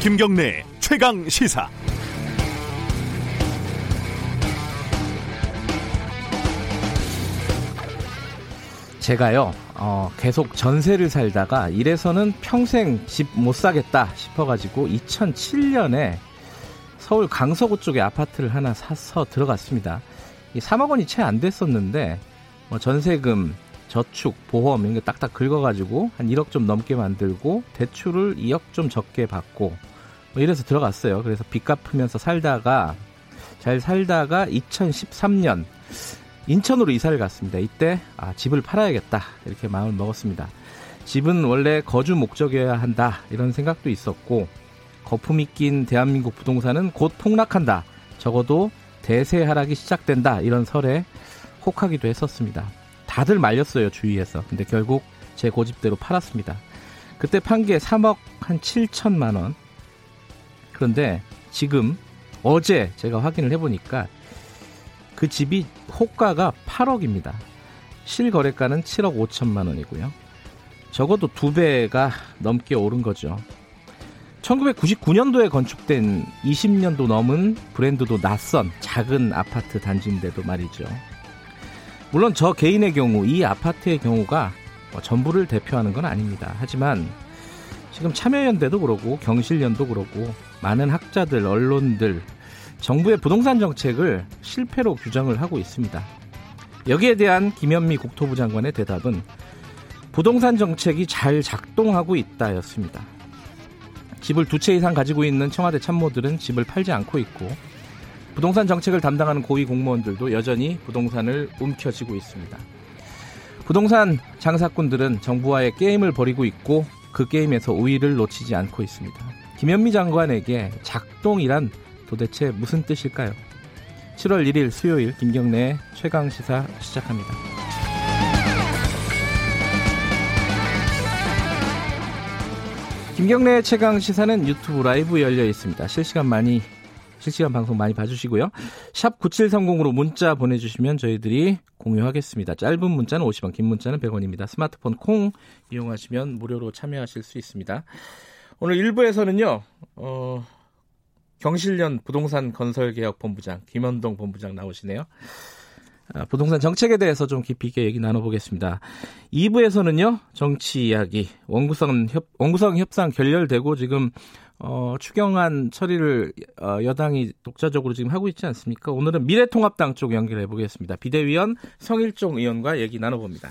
김경래 최강 시사. 제가요, 어, 계속 전세를 살다가 이래서는 평생 집 못 사겠다 싶어가지고 2007년에 서울 강서구 쪽에 아파트를 하나 사서 들어갔습니다. 이 3억 원이 채 안 됐었는데, 뭐 전세금, 저축, 보험 이런 게 딱딱 긁어가지고 한 1억 좀 넘게 만들고 대출을 2억 좀 적게 받고 뭐 이래서 들어갔어요. 그래서 빚 갚으면서 살다가 잘 살다가 2013년 인천으로 이사를 갔습니다. 이때 아, 집을 팔아야겠다 이렇게 마음을 먹었습니다. 집은 원래 거주 목적이어야 한다 이런 생각도 있었고 거품이 낀 대한민국 부동산은 곧 폭락한다. 적어도 대세 하락이 시작된다 이런 설에 혹하기도 했었습니다. 다들 말렸어요 주위에서. 근데 결국 제 고집대로 팔았습니다. 그때 판 게 3억 한 7천만 원. 그런데 지금 어제 제가 확인을 해보니까 그 집이 호가가 8억입니다. 실거래가는 7억 5천만 원이고요. 적어도 두 배가 넘게 오른 거죠. 1999년도에 건축된 20년도 넘은 브랜드도 낯선 작은 아파트 단지인데도 말이죠. 물론 저 개인의 경우 이 아파트의 경우가 뭐 전부를 대표하는 건 아닙니다. 하지만 지금 참여연대도 그러고 경실련도 그러고 많은 학자들, 언론들, 정부의 부동산 정책을 실패로 규정을 하고 있습니다. 여기에 대한 김현미 국토부 장관의 대답은 부동산 정책이 잘 작동하고 있다였습니다. 집을 두 채 이상 가지고 있는 청와대 참모들은 집을 팔지 않고 있고 부동산 정책을 담당하는 고위 공무원들도 여전히 부동산을 움켜쥐고 있습니다. 부동산 장사꾼들은 정부와의 게임을 벌이고 있고 그 게임에서 우위를 놓치지 않고 있습니다. 김현미 장관에게 작동이란 도대체 무슨 뜻일까요? 7월 1일 수요일 김경래 최강 시사 시작합니다. 김경래 최강 시사는 유튜브 라이브 열려 있습니다. 실시간 많이 실시간 방송 많이 봐주시고요. 샵 9730으로 문자 보내주시면 저희들이 공유하겠습니다. 짧은 문자는 50원, 긴 문자는 100원입니다. 스마트폰 콩 이용하시면 무료로 참여하실 수 있습니다. 오늘 1부에서는요, 어, 경실련 부동산 건설개혁 본부장 김현동 본부장 나오시네요. 아, 부동산 정책에 대해서 좀 깊이 있게 얘기 나눠보겠습니다. 2부에서는요, 정치 이야기, 원구성, 협, 원구성 협상 결렬되고 지금 어, 추경안 처리를 어, 여당이 독자적으로 지금 하고 있지 않습니까? 오늘은 미래통합당 쪽 연결해 보겠습니다. 비대위원 성일종 의원과 얘기 나눠봅니다.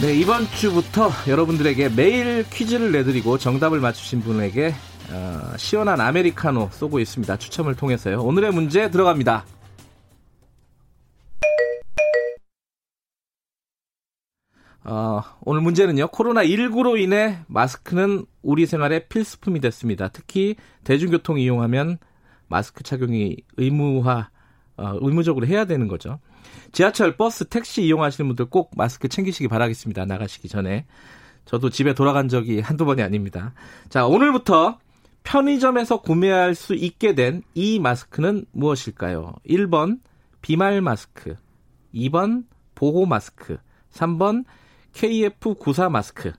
네, 이번 주부터 여러분들에게 매일 퀴즈를 내드리고 정답을 맞추신 분에게 어, 시원한 아메리카노 쏘고 있습니다. 추첨을 통해서요. 오늘의 문제 들어갑니다. 어, 오늘 문제는요. 코로나19로 인해 마스크는 우리 생활의 필수품이 됐습니다. 특히 대중교통 이용하면 마스크 착용이 의무화, 어, 의무적으로 해야 되는 거죠. 지하철, 버스, 택시 이용하시는 분들 꼭 마스크 챙기시기 바라겠습니다. 나가시기 전에. 저도 집에 돌아간 적이 한두 번이 아닙니다. 자, 오늘부터 편의점에서 구매할 수 있게 된 이 마스크는 무엇일까요? 1번 비말 마스크, 2번 보호 마스크, 3번 KF94 마스크.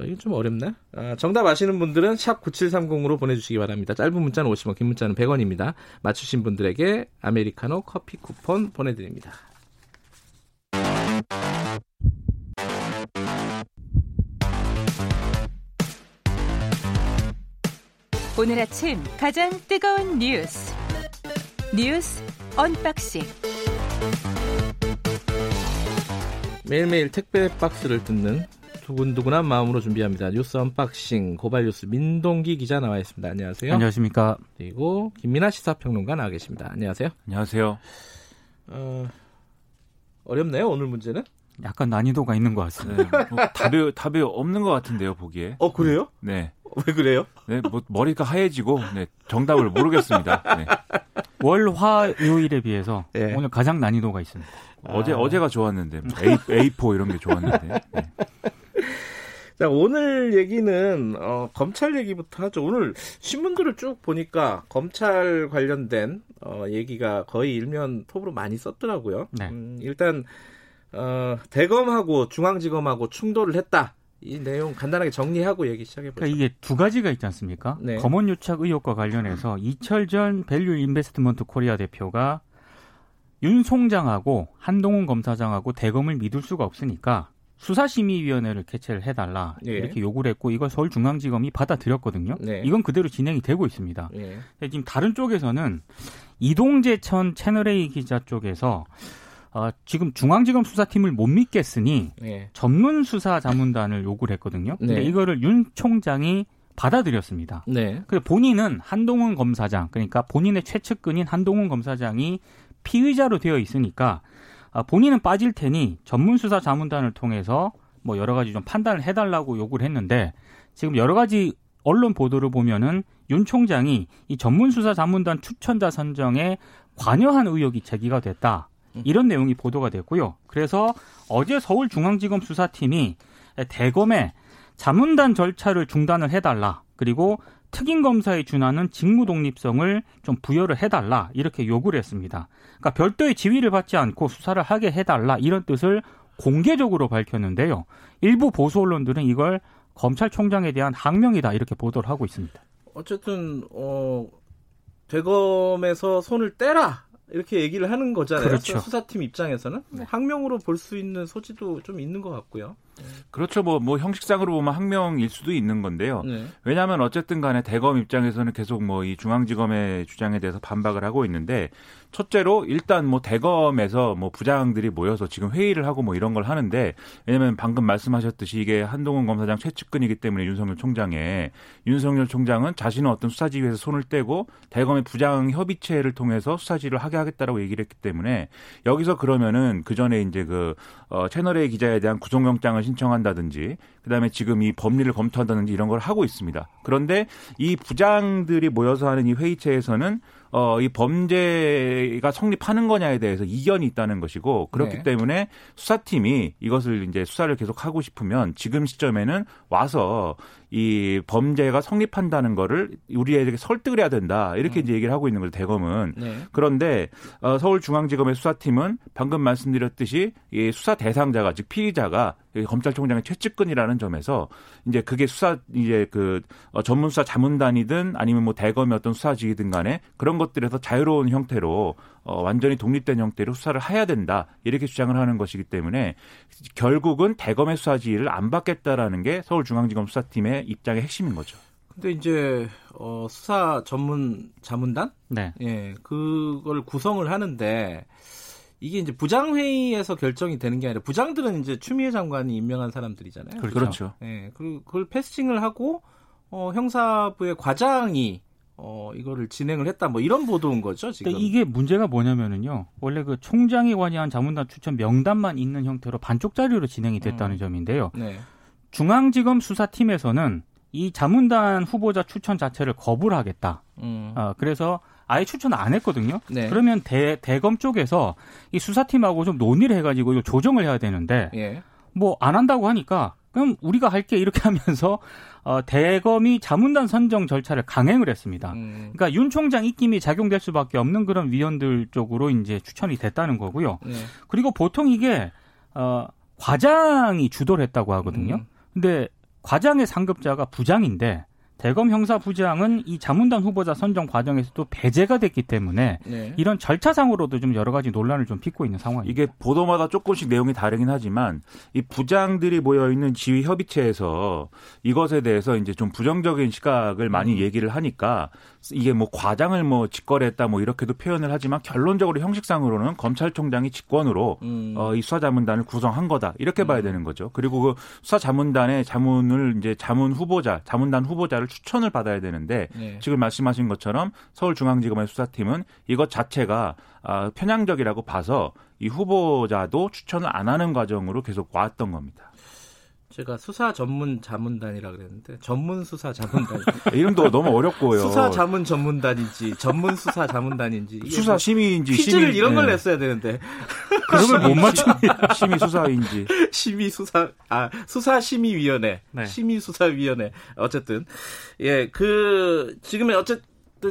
어, 이게 좀 어렵네. 아, 정답 아시는 분들은 샵 9730으로 보내주시기 바랍니다. 짧은 문자는 50원, 긴 문자는 100원입니다. 맞추신 분들에게 아메리카노 커피 쿠폰 보내드립니다. 오늘 아침 가장 뜨거운 뉴스 뉴스 언박싱 매일매일 택배 박스를 뜯는 두근두근한 마음으로 준비합니다. 뉴스 언박싱 고발 뉴스 민동기 기자 나와 있습니다. 안녕하세요. 안녕하십니까. 그리고 김민아 시사평론가 나와 계십니다. 안녕하세요. 안녕하세요. 어, 어렵네요 오늘 문제는. 약간 난이도가 있는 것 같습니다. 네, 뭐 답이 답이 없는 것 같은데요 보기에. 어 그래요? 네. 왜 그래요? 네, 뭐 머리가 하얘지고 네, 정답을 모르겠습니다. 네. 월 화 요일에 비해서 네. 오늘 가장 난이도가 있습니다. 어제 어제가 좋았는데 뭐 A, A4 이런 게 좋았는데. 네. 자, 오늘 얘기는 어, 검찰 얘기부터 하죠. 오늘 신문들을 쭉 보니까 검찰 관련된 어, 얘기가 거의 일면 톱으로 많이 썼더라고요. 네. 음, 일단 어, 대검하고 중앙지검하고 충돌을 했다. 이 내용 간단하게 정리하고 얘기 시작해 보죠. 그러니까 이게 두 가지가 있지 않습니까? 네. 검언 유착 의혹과 관련해서 이철 전 밸류 인베스트먼트 코리아 대표가 윤 총장하고 한동훈 검사장하고 대검을 믿을 수가 없으니까 수사심의위원회를 개최를 해달라 예. 이렇게 요구를 했고 이걸 서울중앙지검이 받아들였거든요. 네. 이건 그대로 진행이 되고 있습니다. 예. 근데 지금 다른 쪽에서는 이동재 전 채널A 기자 쪽에서 어, 지금 중앙지검 수사팀을 못 믿겠으니 예. 전문 수사 자문단을 요구를 했거든요. 근데 네. 이거를 윤 총장이 받아들였습니다. 네. 그 본인은 한동훈 검사장, 그러니까 본인의 최측근인 한동훈 검사장이 피의자로 되어 있으니까 아, 본인은 빠질 테니 전문 수사 자문단을 통해서 뭐 여러 가지 좀 판단을 해달라고 요구를 했는데 지금 여러 가지 언론 보도를 보면은 윤 총장이 이 전문 수사 자문단 추천자 선정에 관여한 의혹이 제기가 됐다. 이런 내용이 보도가 됐고요. 그래서 어제 서울중앙지검 수사팀이 대검에 자문단 절차를 중단을 해달라. 그리고 특임 검사에 준하는 직무 독립성을 좀 부여를 해달라. 이렇게 요구를 했습니다. 그러니까 별도의 지위를 받지 않고 수사를 하게 해달라. 이런 뜻을 공개적으로 밝혔는데요. 일부 보수 언론들은 이걸 검찰총장에 대한 항명이다. 이렇게 보도를 하고 있습니다. 어쨌든 어 대검에서 손을 떼라 이렇게 얘기를 하는 거잖아요. 그렇죠. 수사팀 입장에서는 뭐 항명으로 볼 수 있는 소지도 좀 있는 것 같고요. 그렇죠. 뭐, 뭐 형식상으로 보면 항명일 수도 있는 건데요. 네. 왜냐하면 어쨌든 간에 대검 입장에서는 계속 뭐 이 중앙지검의 주장에 대해서 반박을 하고 있는데 첫째로 일단 뭐 대검에서 뭐 부장들이 모여서 지금 회의를 하고 뭐 이런 걸 하는데 왜냐면 방금 말씀하셨듯이 이게 한동훈 검사장 최측근이기 때문에 윤석열 총장에 윤석열 총장은 자신은 어떤 수사지휘에서 손을 떼고 대검의 부장 협의체를 통해서 수사지를 하게 하겠다라고 얘기를 했기 때문에 여기서 그러면은 그 전에 이제 그 어, 채널A 기자에 대한 구속영장을 신청한다든지 그다음에 지금 이 법리를 검토한다든지 이런 걸 하고 있습니다. 그런데 이 부장들이 모여서 하는 이 회의체에서는 어, 이 범죄가 성립하는 거냐에 대해서 이견이 있다는 것이고 그렇기 네. 때문에 수사팀이 이것을 이제 수사를 계속 하고 싶으면 지금 시점에는 와서 이 범죄가 성립한다는 거를 우리에게 설득을 해야 된다. 이렇게 이제 얘기를 하고 있는 거죠 대검은. 네. 그런데 어, 서울중앙지검의 수사팀은 방금 말씀드렸듯이 이 수사 대상자가 즉 피의자가 이 검찰총장의 최측근이라는 점에서 이제 그게 수사 이제 그 어, 전문 수사 자문단이든 아니면 뭐 대검의 어떤 수사지이든 간에 그런 것들에서 자유로운 형태로 어, 완전히 독립된 형태로 수사를 해야 된다 이렇게 주장을 하는 것이기 때문에 결국은 대검의 수사 지휘를 안 받겠다라는 게 서울중앙지검 수사팀의 입장의 핵심인 거죠. 근데 이제 어, 수사 전문 자문단 네. 예 그걸 구성을 하는데 이게 이제 부장 회의에서 결정이 되는 게 아니라 부장들은 이제 추미애 장관이 임명한 사람들이잖아요. 그렇죠. 그렇죠. 예 그리고 그걸 패스팅을 하고 어, 형사부의 과장이 어, 이거를 진행을 했다 뭐 이런 보도인 거죠 지금. 근데 이게 문제가 뭐냐면은요. 원래 그 총장이 관여한 자문단 추천 명단만 있는 형태로 반쪽짜리로 진행이 됐다는 음. 점인데요. 네. 중앙지검 수사팀에서는 이 자문단 후보자 추천 자체를 거부를 하겠다. 음. 어, 그래서 아예 추천을 안 했거든요. 네. 그러면 대, 대검 쪽에서 이 수사팀하고 좀 논의를 해가지고 이거 조정을 해야 되는데 예. 뭐안 한다고 하니까 그럼 우리가 할게 이렇게 하면서 어, 대검이 자문단 선정 절차를 강행을 했습니다. 음. 그러니까 윤 총장 입김이 작용될 수밖에 없는 그런 위원들 쪽으로 이제 추천이 됐다는 거고요. 네. 그리고 보통 이게 어, 과장이 주도를 했다고 하거든요. 음. 근데 과장의 상급자가 부장인데 대검 형사부장은 이 자문단 후보자 선정 과정에서도 배제가 됐기 때문에 네. 이런 절차상으로도 좀 여러 가지 논란을 좀 빚고 있는 상황입니다. 이게 보도마다 조금씩 내용이 다르긴 하지만 이 부장들이 모여 있는 지휘 협의체에서 이것에 대해서 이제 좀 부정적인 시각을 많이 음. 얘기를 하니까 이게 뭐 과장을 뭐 직거래했다 뭐 이렇게도 표현을 하지만 결론적으로 형식상으로는 검찰총장이 직권으로 음. 어, 이 수사자문단을 구성한 거다 이렇게 봐야 되는 거죠. 그리고 그 수사자문단의 자문을 이제 자문 후보자, 자문단 후보자를 추천을 받아야 되는데 네. 지금 말씀하신 것처럼 서울중앙지검의 수사팀은 이것 자체가 아, 편향적이라고 봐서 이 후보자도 추천을 안 하는 과정으로 계속 왔던 겁니다. 제가 수사 전문 자문단이라 그랬는데 전문 수사 자문단. 이름도 너무 어렵고요. 수사 자문 전문단인지 전문 수사 자문단인지 수사 뭐 심의인지 퀴즈를 심의- 이런 걸 예. 냈어야 되는데 그러면 못 맞춥니다. 심의 수사인지. 심의 수사 아 수사 심의위원회 네. 심의 수사위원회 어쨌든 예 그 지금은 어쨌든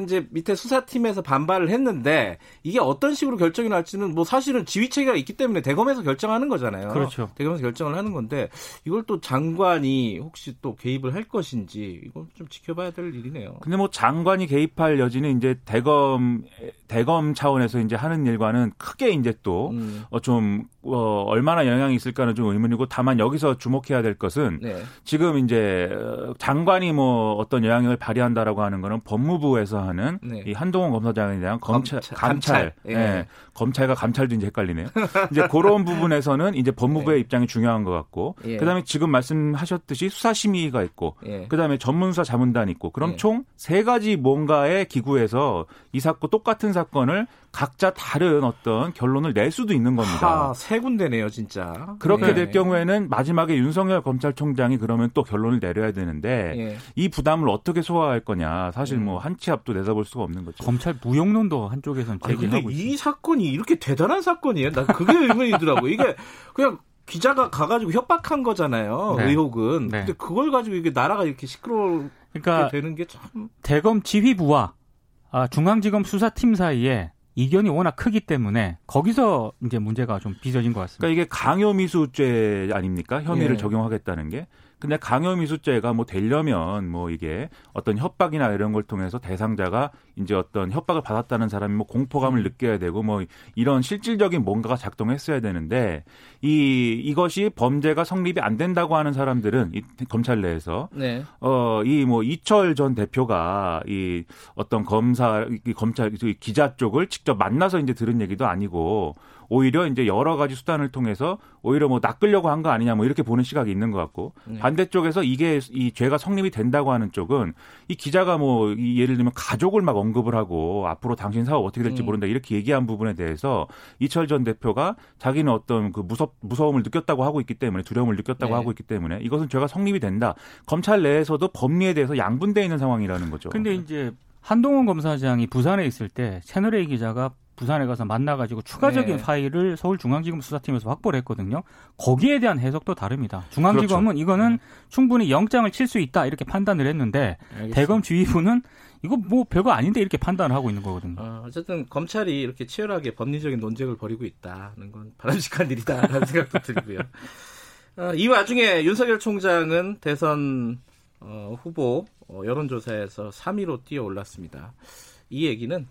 이제 밑에 수사팀에서 반발을 했는데 이게 어떤 식으로 결정이 날지는 뭐 사실은 지휘 체계가 있기 때문에 대검에서 결정하는 거잖아요. 그렇죠. 대검에서 결정을 하는 건데 이걸 또 장관이 혹시 또 개입을 할 것인지 이건 좀 지켜봐야 될 일이네요. 근데 뭐 장관이 개입할 여지는 이제 대검 대검 차원에서 이제 하는 일과는 크게 이제 또 음, 어, 좀, 어, 얼마나 영향이 있을까는 좀 의문이고 다만 여기서 주목해야 될 것은 네. 지금 이제 어, 장관이 뭐 어떤 영향력을 발휘한다라고 하는 거는 법무부에서 하는 네. 이 한동훈 검사장에 대한 검찰, 감찰, 감찰. 예. 예. 검찰과 감찰도 이제 헷갈리네요. 이제 그런 부분에서는 이제 법무부의 입장이 중요한 것 같고 네. 예. 그다음에 지금 말씀하셨듯이 수사심의가 있고 예. 그다음에 전문수사 자문단이 있고 그럼 예. 총세 가지 뭔가의 기구에서 이 사건 똑같은 사건을 각자 다른 어떤 결론을 낼 수도 있는 겁니다. 하, 세 군데네요, 진짜. 그렇게 네. 될 경우에는 마지막에 윤석열 검찰총장이 그러면 또 결론을 내려야 되는데 예. 이 부담을 어떻게 소화할 거냐 사실 음. 뭐한 치 앞도 내다볼 수가 없는 거죠. 검찰 무용론도 한쪽에선 제기하고 있습니다. 이 사건이 이렇게 대단한 사건이에요? 난 그게 의문이더라고. 이게 그냥 기자가 가가지고 협박한 거잖아요. 네. 의혹은. 네. 근데 그걸 가지고 이게 나라가 이렇게 시끄럽게 그러니까 되는 게 참. 대검 지휘부와 아, 중앙지검 수사팀 사이에 이견이 워낙 크기 때문에 거기서 이제 문제가 좀 빚어진 것 같습니다. 그러니까 이게 강요미수죄 아닙니까? 혐의를 예. 적용하겠다는 게. 근데 강요미수죄가 뭐 되려면 뭐 이게 어떤 협박이나 이런 걸 통해서 대상자가 이제 어떤 협박을 받았다는 사람이 뭐 공포감을 느껴야 되고 뭐 이런 실질적인 뭔가가 작동했어야 되는데 이 이것이 범죄가 성립이 안 된다고 하는 사람들은 이 검찰 내에서 네. 어, 이 뭐 이철 전 대표가 이 어떤 검사, 이 검찰, 이 기자 쪽을 직접 만나서 이제 들은 얘기도 아니고 오히려 이제 여러 가지 수단을 통해서 오히려 뭐 낚으려고 한 거 아니냐 뭐 이렇게 보는 시각이 있는 것 같고 네. 반대쪽에서 이게 이 죄가 성립이 된다고 하는 쪽은 이 기자가 뭐이 예를 들면 가족을 막 언급을 하고 앞으로 당신 사업 어떻게 될지 음. 모른다 이렇게 얘기한 부분에 대해서 이철 전 대표가 자기는 어떤 그 무섭 무서움을 느꼈다고 하고 있기 때문에 두려움을 느꼈다고 네. 하고 있기 때문에 이것은 죄가 성립이 된다. 검찰 내에서도 법리에 대해서 양분돼 있는 상황이라는 거죠. 근데 이제 한동훈 검사장이 부산에 있을 때 채널A 기자가 부산에 가서 만나가지고 추가적인 네. 파일을 서울중앙지검 수사팀에서 확보를 했거든요. 거기에 대한 해석도 다릅니다. 중앙지검은 그렇죠. 이거는 충분히 영장을 칠 수 있다 이렇게 판단을 했는데 대검 지휘부는 이거 뭐 별거 아닌데 이렇게 판단을 하고 있는 거거든요. 어, 어쨌든 검찰이 이렇게 치열하게 법리적인 논쟁을 벌이고 있다는 건 바람직한 일이다라는 생각도 들고요. 어, 이 와중에 윤석열 총장은 대선 어, 후보 어, 여론조사에서 3위로 뛰어 올랐습니다. 이 얘기는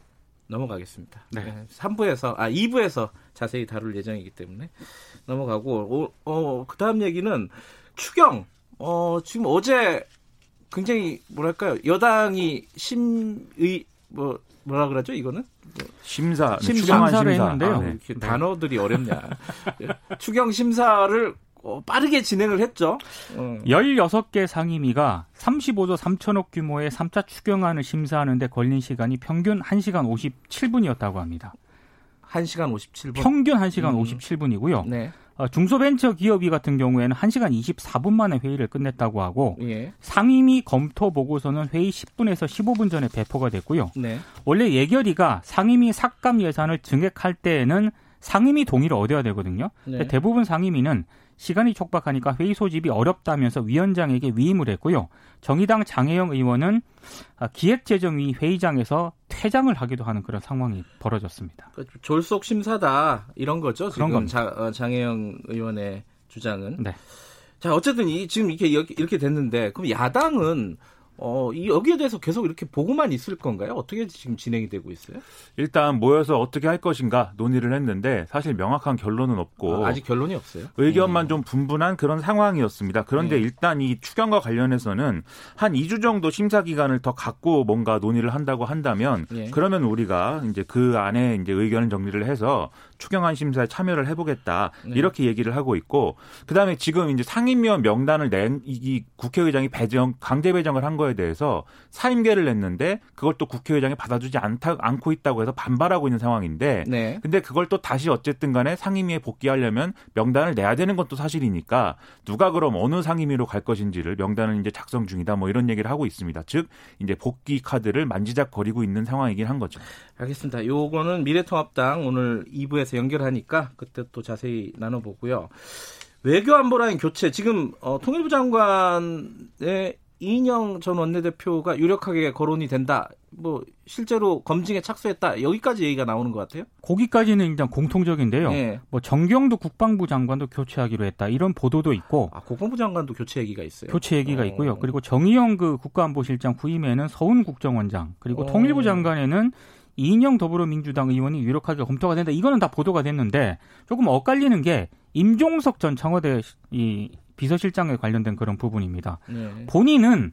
넘어가겠습니다. 네. 3부에서 아 2부에서 자세히 다룰 예정이기 때문에 넘어가고 어, 어, 그다음 얘기는 추경 어, 지금 어제 굉장히 뭐랄까요 여당이 심의 뭐 뭐라 그러죠 이거는 심사, 네, 심- 추경안 심사를 심사. 했는데요. 아, 아, 네. 이렇게 네. 단어들이 어렵냐 추경 심사를 어, 빠르게 진행을 했죠. 어. 16개 상임위가 35조 3천억 규모의 3차 추경안을 심사하는데 걸린 시간이 평균 1시간 57분이었다고 합니다. 1시간 57분. 평균 1시간 음. 57분이고요. 네. 어, 중소벤처기업위 같은 경우에는 1시간 24분 만에 회의를 끝냈다고 하고 예. 상임위 검토 보고서는 회의 10분에서 15분 전에 배포가 됐고요. 네. 원래 예결위가 상임위 삭감 예산을 증액할 때에는 상임위 동의를 얻어야 되거든요. 네. 대부분 상임위는 시간이 촉박하니까 회의 소집이 어렵다면서 위원장에게 위임을 했고요. 정의당 장혜영 의원은 아, 기획재정위 회의장에서 퇴장을 하기도 하는 그런 상황이 벌어졌습니다. 그 졸속 심사다 이런 거죠. 그런 지금 겁니다. 자, 어, 장혜영 의원의 주장은. 네. 자 어쨌든 이 지금 이렇게- 이렇게 됐는데 그럼 야당은 어, 이 여기에 대해서 계속 이렇게 보고만 있을 건가요? 어떻게 지금 진행이 되고 있어요? 일단 모여서 어떻게 할 것인가 논의를 했는데 사실 명확한 결론은 없고 아, 직 결론이 없어요. 의견만 좀 분분한 그런 상황이었습니다. 그런데 네. 일단 이 추경과 관련해서는 한 2주 정도 심사 기간을 더 갖고 뭔가 논의를 한다고 한다면 예. 그러면 우리가 이제 그 안에 이제 의견을 정리를 해서 추경안 심사에 참여를 해보겠다 네. 이렇게 얘기를 하고 있고 그다음에 지금 이제 상임위원 명단을 낸 이 국회의장이 배정 강제 배정을 한 거에 대해서 사임계를 냈는데 그걸 또 국회의장이 받아주지 않다, 않고 있다고 해서 반발하고 있는 상황인데 네. 근데 그걸 또 다시 어쨌든 간에 상임위에 복귀하려면 명단을 내야 되는 것도 사실이니까 누가 그럼 어느 상임위로 갈 것인지를 명단을 이제 작성 중이다 뭐 이런 얘기를 하고 있습니다. 즉 이제 복귀 카드를 만지작거리고 있는 상황이긴 한 거죠. 알겠습니다. 요거는 미래통합당 오늘 2부에서 연결하니까 그때 또 자세히 나눠보고요. 외교안보라인 교체 지금 어, 통일부 장관의 이인영 전 원내대표가 유력하게 거론이 된다. 뭐 실제로 검증에 착수했다. 여기까지 얘기가 나오는 것 같아요. 거기까지는 일단 공통적인데요. 네. 뭐 정경도 국방부 장관도 교체하기로 했다 이런 보도도 있고 아, 국방부 장관도 교체 얘기가 있어요. 교체 얘기가 어. 있고요. 그리고 정의영 그 국가안보실장 후임에는 서훈 국정원장 그리고 어. 통일부 장관에는 이인영 더불어민주당 의원이 유력하게 검토가 된다. 이거는 다 보도가 됐는데 조금 엇갈리는 게 임종석 전 청와대 이 비서실장에 관련된 그런 부분입니다. 네. 본인은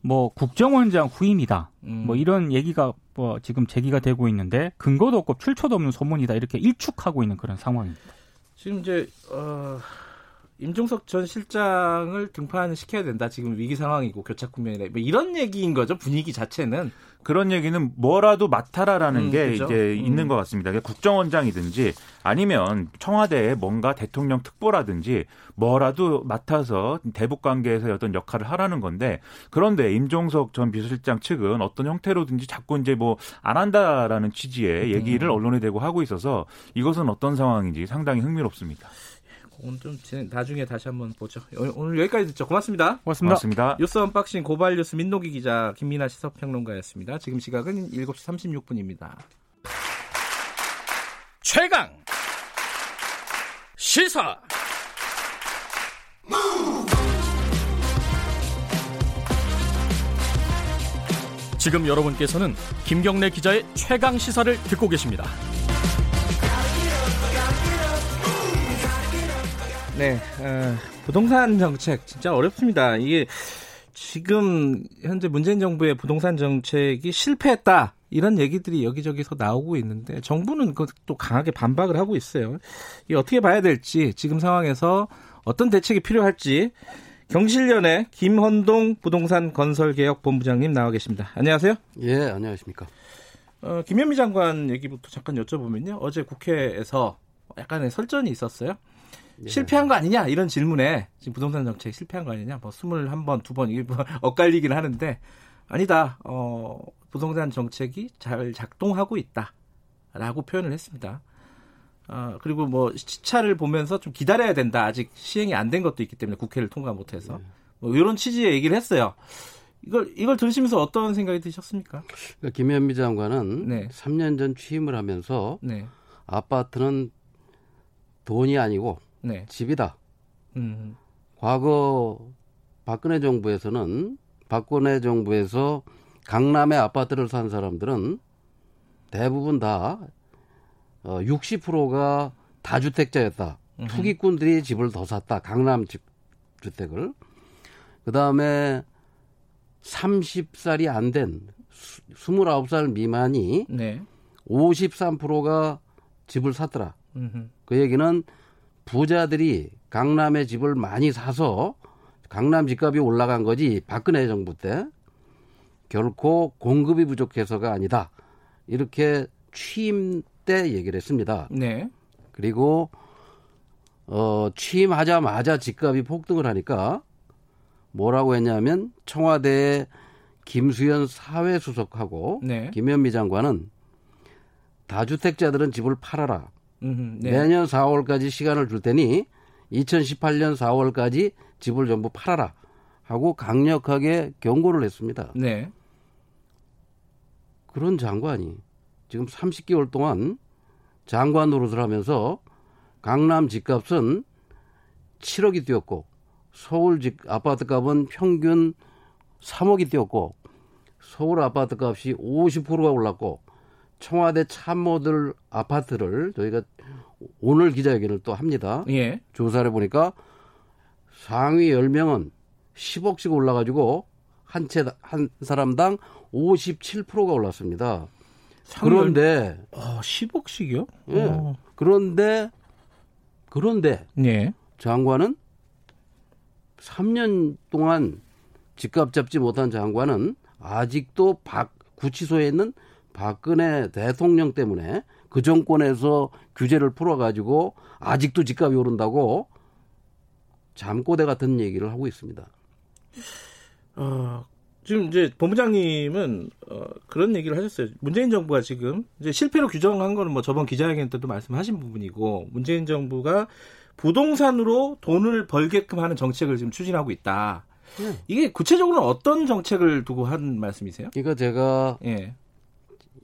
뭐 국정원장 후임이다. 음. 뭐 이런 얘기가 뭐 지금 제기가 되고 있는데 근거도 없고 출처도 없는 소문이다. 이렇게 일축하고 있는 그런 상황입니다. 지금 이제 어, 임종석 전 실장을 등판시켜야 된다. 지금 위기 상황이고 교착 국면이다. 뭐 이런 얘기인 거죠. 분위기 자체는. 그런 얘기는 뭐라도 맡아라라는 음, 게 그죠? 이제 음. 있는 것 같습니다. 그러니까 국정원장이든지 아니면 청와대에 뭔가 대통령 특보라든지 뭐라도 맡아서 대북 관계에서 어떤 역할을 하라는 건데 그런데 임종석 전 비서실장 측은 어떤 형태로든지 자꾸 이제 뭐 안 한다라는 취지의 얘기를 음. 언론에 대고 하고 있어서 이것은 어떤 상황인지 상당히 흥미롭습니다. 오늘 좀 진행- 나중에 다시 한번 보죠. 오늘- 오늘 여기까지 듣죠. 고맙습니다. 고맙습니다. 고맙습니다. 뉴스 언박싱 고발 뉴스 민동기 기자 김민아 시사평론가였습니다. 지금 시각은 7시 36분입니다. 최강 시사 지금 여러분께서는 김경래 기자의 최강 시사를 듣고 계십니다. 네, 어, 부동산 정책 진짜 어렵습니다. 이게 지금 현재 문재인 정부의 부동산 정책이 실패했다. 이런 얘기들이 여기저기서 나오고 있는데 정부는 그것도 강하게 반박을 하고 있어요. 이 어떻게 봐야 될지 지금 상황에서 어떤 대책이 필요할지 경실련의 김헌동 부동산 건설개혁 본부장님 나와 계십니다. 안녕하세요. 예, 안녕하십니까. 어, 김현미 장관 얘기부터 잠깐 여쭤보면요. 어제 국회에서 약간의 설전이 있었어요. 예. 실패한 거 아니냐 이런 질문에 지금 부동산 정책 실패한 거 아니냐 뭐 21번 두번 이게 뭐 엇갈리긴 하는데 아니다 어 부동산 정책이 잘 작동하고 있다라고 표현을 했습니다. 어 그리고 뭐 시차를 보면서 좀 기다려야 된다 아직 시행이 안 된 것도 있기 때문에 국회를 통과 못 해서 뭐 이런 취지의 얘기를 했어요. 이걸 이걸 들으시면서 어떤 생각이 드셨습니까? 그러니까 김현미 장관은 네. 3년 전 취임을 하면서 네, 아파트는 돈이 아니고 네, 집이다. 음, 과거 박근혜 정부에서는 박근혜 정부에서 강남의 아파트를 산 사람들은 대부분 다 어, 60%가 다주택자였다. 투기꾼들이 집을 더 샀다. 강남 집 주택을. 그다음에 30살이 안 된 29살 미만이 네, 53%가 집을 샀더라. 음, 그 얘기는 부자들이 강남에 집을 많이 사서 강남 집값이 올라간 거지 박근혜 정부 때 결코 공급이 부족해서가 아니다. 이렇게 취임 때 얘기를 했습니다. 네, 그리고 어, 취임하자마자 집값이 폭등을 하니까 뭐라고 했냐면 청와대에 김수현 사회수석하고 네. 김현미 장관은 다주택자들은 집을 팔아라. 음, 네. 내년 4월까지 시간을 줄 테니 2018년 4월까지 집을 전부 팔아라 하고 강력하게 경고를 했습니다. 네. 그런 장관이 지금 30개월 동안 장관 노릇을 하면서 강남 집값은 7억이 뛰었고 서울 집 아파트 값은 평균 3억이 뛰었고 서울 아파트 값이 50%가 올랐고 청와대 참모들 아파트를 저희가 오늘 기자회견을 또 합니다. 예. 조사를 보니까 상위 10명은 10억씩 올라가지고 한 채 한 사람당 57%가 올랐습니다. 그런데 어, 10억씩이요? 예. 어. 그런데 그런데 네. 장관은 3년 동안 집값 잡지 못한 장관은 아직도 박, 구치소에 있는 박근혜 대통령 때문에 그 정권에서 규제를 풀어가지고 아직도 집값이 오른다고 잠꼬대 같은 얘기를 하고 있습니다. 어, 지금 이제 본부장님은 어, 그런 얘기를 하셨어요. 문재인 정부가 지금 이제 실패로 규정한 거는 뭐 저번 기자회견 때도 말씀하신 부분이고 문재인 정부가 부동산으로 돈을 벌게끔 하는 정책을 지금 추진하고 있다. 네. 이게 구체적으로 어떤 정책을 두고 한 말씀이세요? 그러니까 제가 예.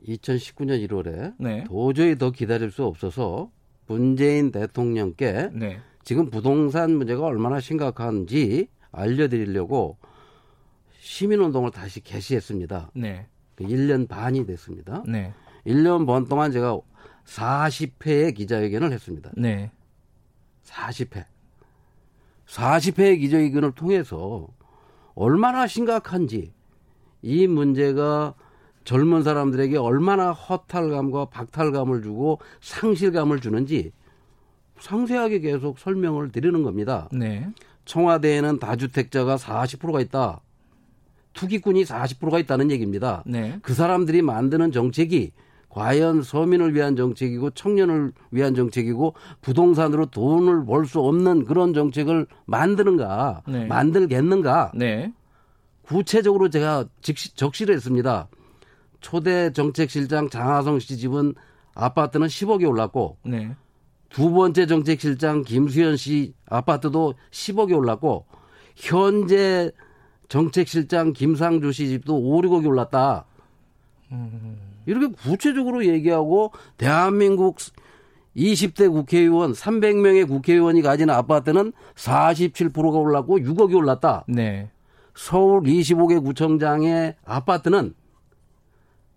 2019년 1월에 네. 도저히 더 기다릴 수 없어서 문재인 대통령께 네. 지금 부동산 문제가 얼마나 심각한지 알려드리려고 시민운동을 다시 개시했습니다. 네. 그 1년 반이 됐습니다. 네. 1년 반 동안 제가 40회의 기자회견을 했습니다. 네. 40회. 40회의 기자회견을 통해서 얼마나 심각한지 이 문제가 젊은 사람들에게 얼마나 허탈감과 박탈감을 주고 상실감을 주는지 상세하게 계속 설명을 드리는 겁니다. 네. 청와대에는 다주택자가 40%가 있다. 투기꾼이 40%가 있다는 얘기입니다. 네. 그 사람들이 만드는 정책이 과연 서민을 위한 정책이고 청년을 위한 정책이고 부동산으로 돈을 벌 수 없는 그런 정책을 만드는가 네. 만들겠는가 네. 구체적으로 제가 직시, 적시를 했습니다. 초대 정책실장 장하성 씨 집은 아파트는 10억이 올랐고 네. 두 번째 정책실장 김수현 씨 아파트도 10억이 올랐고 현재 정책실장 김상조 씨 집도 5, 6억이 올랐다. 이렇게 구체적으로 얘기하고 대한민국 20대 국회의원 300명의 국회의원이 가진 아파트는 47%가 올랐고 6억이 올랐다. 네. 서울 25개 구청장의 아파트는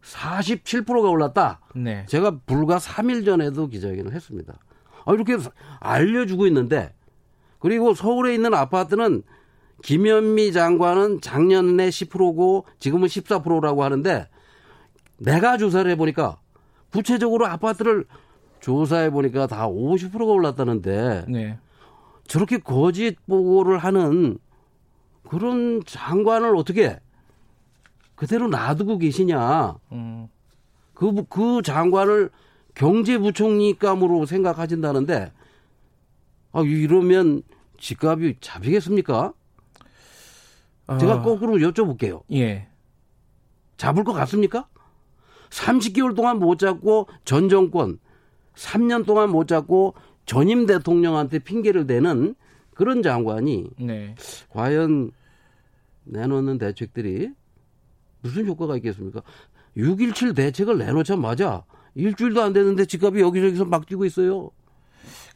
47%가 올랐다. 네. 제가 불과 3일 전에도 기자회견을 했습니다. 아, 이렇게 알려주고 있는데, 그리고 서울에 있는 아파트는 김현미 장관은 작년에 10%고 지금은 14%라고 하는데, 내가 조사를 해보니까, 구체적으로 아파트를 조사해보니까 다 50%가 올랐다는데, 네. 저렇게 거짓 보고를 하는 그런 장관을 어떻게 그대로 놔두고 계시냐. 음. 그, 그 장관을 경제부총리감으로 생각하신다는데, 아, 이러면 집값이 잡히겠습니까? 제가 아, 거꾸로 여쭤볼게요. 예. 잡을 것 같습니까? 30개월 동안 못 잡고 전 정권, 3년 동안 못 잡고 전임 대통령한테 핑계를 대는 그런 장관이 네. 과연 내놓는 대책들이 무슨 효과가 있겠습니까? 6.17 대책을 내놓자마자 일주일도 안 됐는데 집값이 여기저기서 막 뛰고 있어요.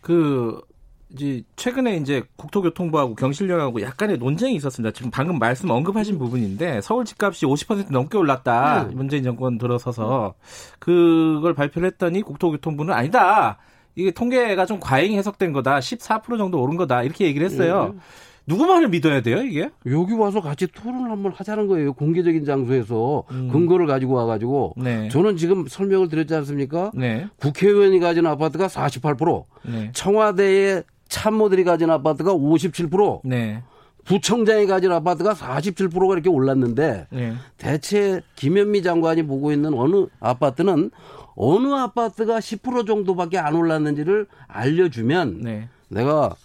그 이제 최근에 이제 국토교통부하고 경실련하고 약간의 논쟁이 있었습니다. 지금 방금 말씀 언급하신 부분인데 서울 집값이 50% 넘게 올랐다. 네. 문재인 정권 들어서서 그걸 발표를 했더니 국토교통부는 아니다. 이게 통계가 좀 과잉 해석된 거다. 14% 정도 오른 거다. 이렇게 얘기를 했어요. 네. 누구 말을 믿어야 돼요, 이게? 여기 와서 같이 토론을 한번 하자는 거예요. 공개적인 장소에서 음. 근거를 가지고 와가지고. 네. 저는 지금 설명을 드렸지 않습니까? 네. 국회의원이 가진 아파트가 48%, 네. 청와대의 참모들이 가진 아파트가 57%, 네. 부청장이 가진 아파트가 47%가 이렇게 올랐는데 네. 대체 김현미 장관이 보고 있는 어느 아파트는 어느 아파트가 10% 정도밖에 안 올랐는지를 알려주면 네. 내가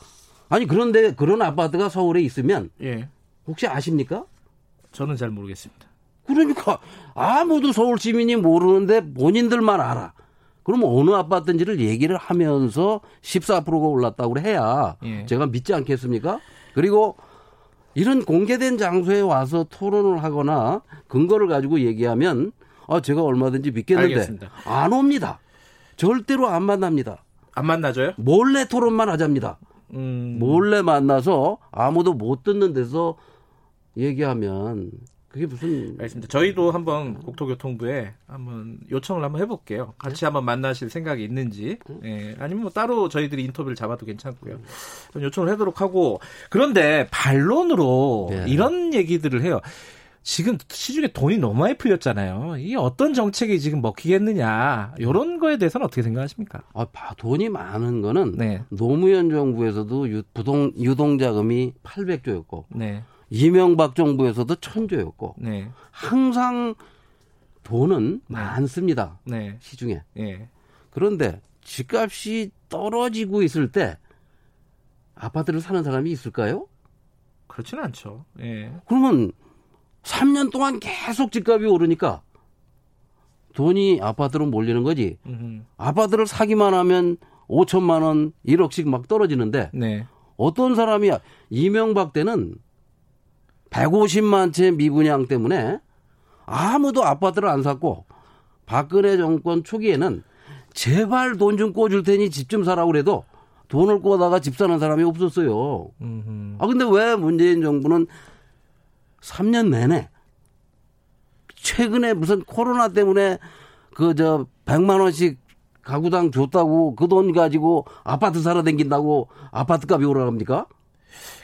아니 그런데 그런 아파트가 서울에 있으면 예. 혹시 아십니까? 저는 잘 모르겠습니다. 그러니까 아무도 서울 시민이 모르는데 본인들만 알아. 그럼 어느 아파트인지를 얘기를 하면서 14%가 올랐다고 해야 예. 제가 믿지 않겠습니까? 그리고 이런 공개된 장소에 와서 토론을 하거나 근거를 가지고 얘기하면 아 제가 얼마든지 믿겠는데 알겠습니다. 안 옵니다. 절대로 안 만납니다. 안 만나줘요? 몰래 토론만 하잡니다. 음. 몰래 만나서 아무도 못 듣는 데서 얘기하면 그게 무슨 알겠습니다. 저희도 한번 국토교통부에 한번 요청을 한번 해볼게요. 같이 한번 만나실 생각이 있는지, 예, 아니면 뭐 따로 저희들이 인터뷰를 잡아도 괜찮고요. 좀 요청을 하도록 하고 그런데 반론으로 네. 이런 얘기들을 해요. 지금 시중에 돈이 너무 많이 풀렸잖아요. 이게 어떤 정책이 지금 먹히겠느냐 이런 거에 대해서는 어떻게 생각하십니까? 아, 바- 돈이 많은 거는 네, 노무현 정부에서도 유, 부동 유동자금이 800조였고 네, 이명박 정부에서도 천조였고 네. 항상 돈은 네. 많습니다. 네. 시중에. 예. 그런데 집값이 떨어지고 있을 때 아파트를 사는 사람이 있을까요? 그렇지는 않죠. 예. 그러면 3년 동안 계속 집값이 오르니까 돈이 아파트로 몰리는 거지. 음흠. 아파트를 사기만 하면 5천만 원, 1억씩 막 떨어지는데 네. 어떤 사람이 이명박 때는 150만 채 미분양 때문에 아무도 아파트를 안 샀고 박근혜 정권 초기에는 제발 돈 좀 꿔줄 테니 집 좀 사라고 그래도 돈을 꿔다가 집 사는 사람이 없었어요. 음흠. 아 근데 왜 문재인 정부는 3년 내내 최근에 무슨 코로나 때문에 그 저 100만 원씩 가구당 줬다고 그 돈 가지고 아파트 사러 댕긴다고 아파트 값이 오르랍니까?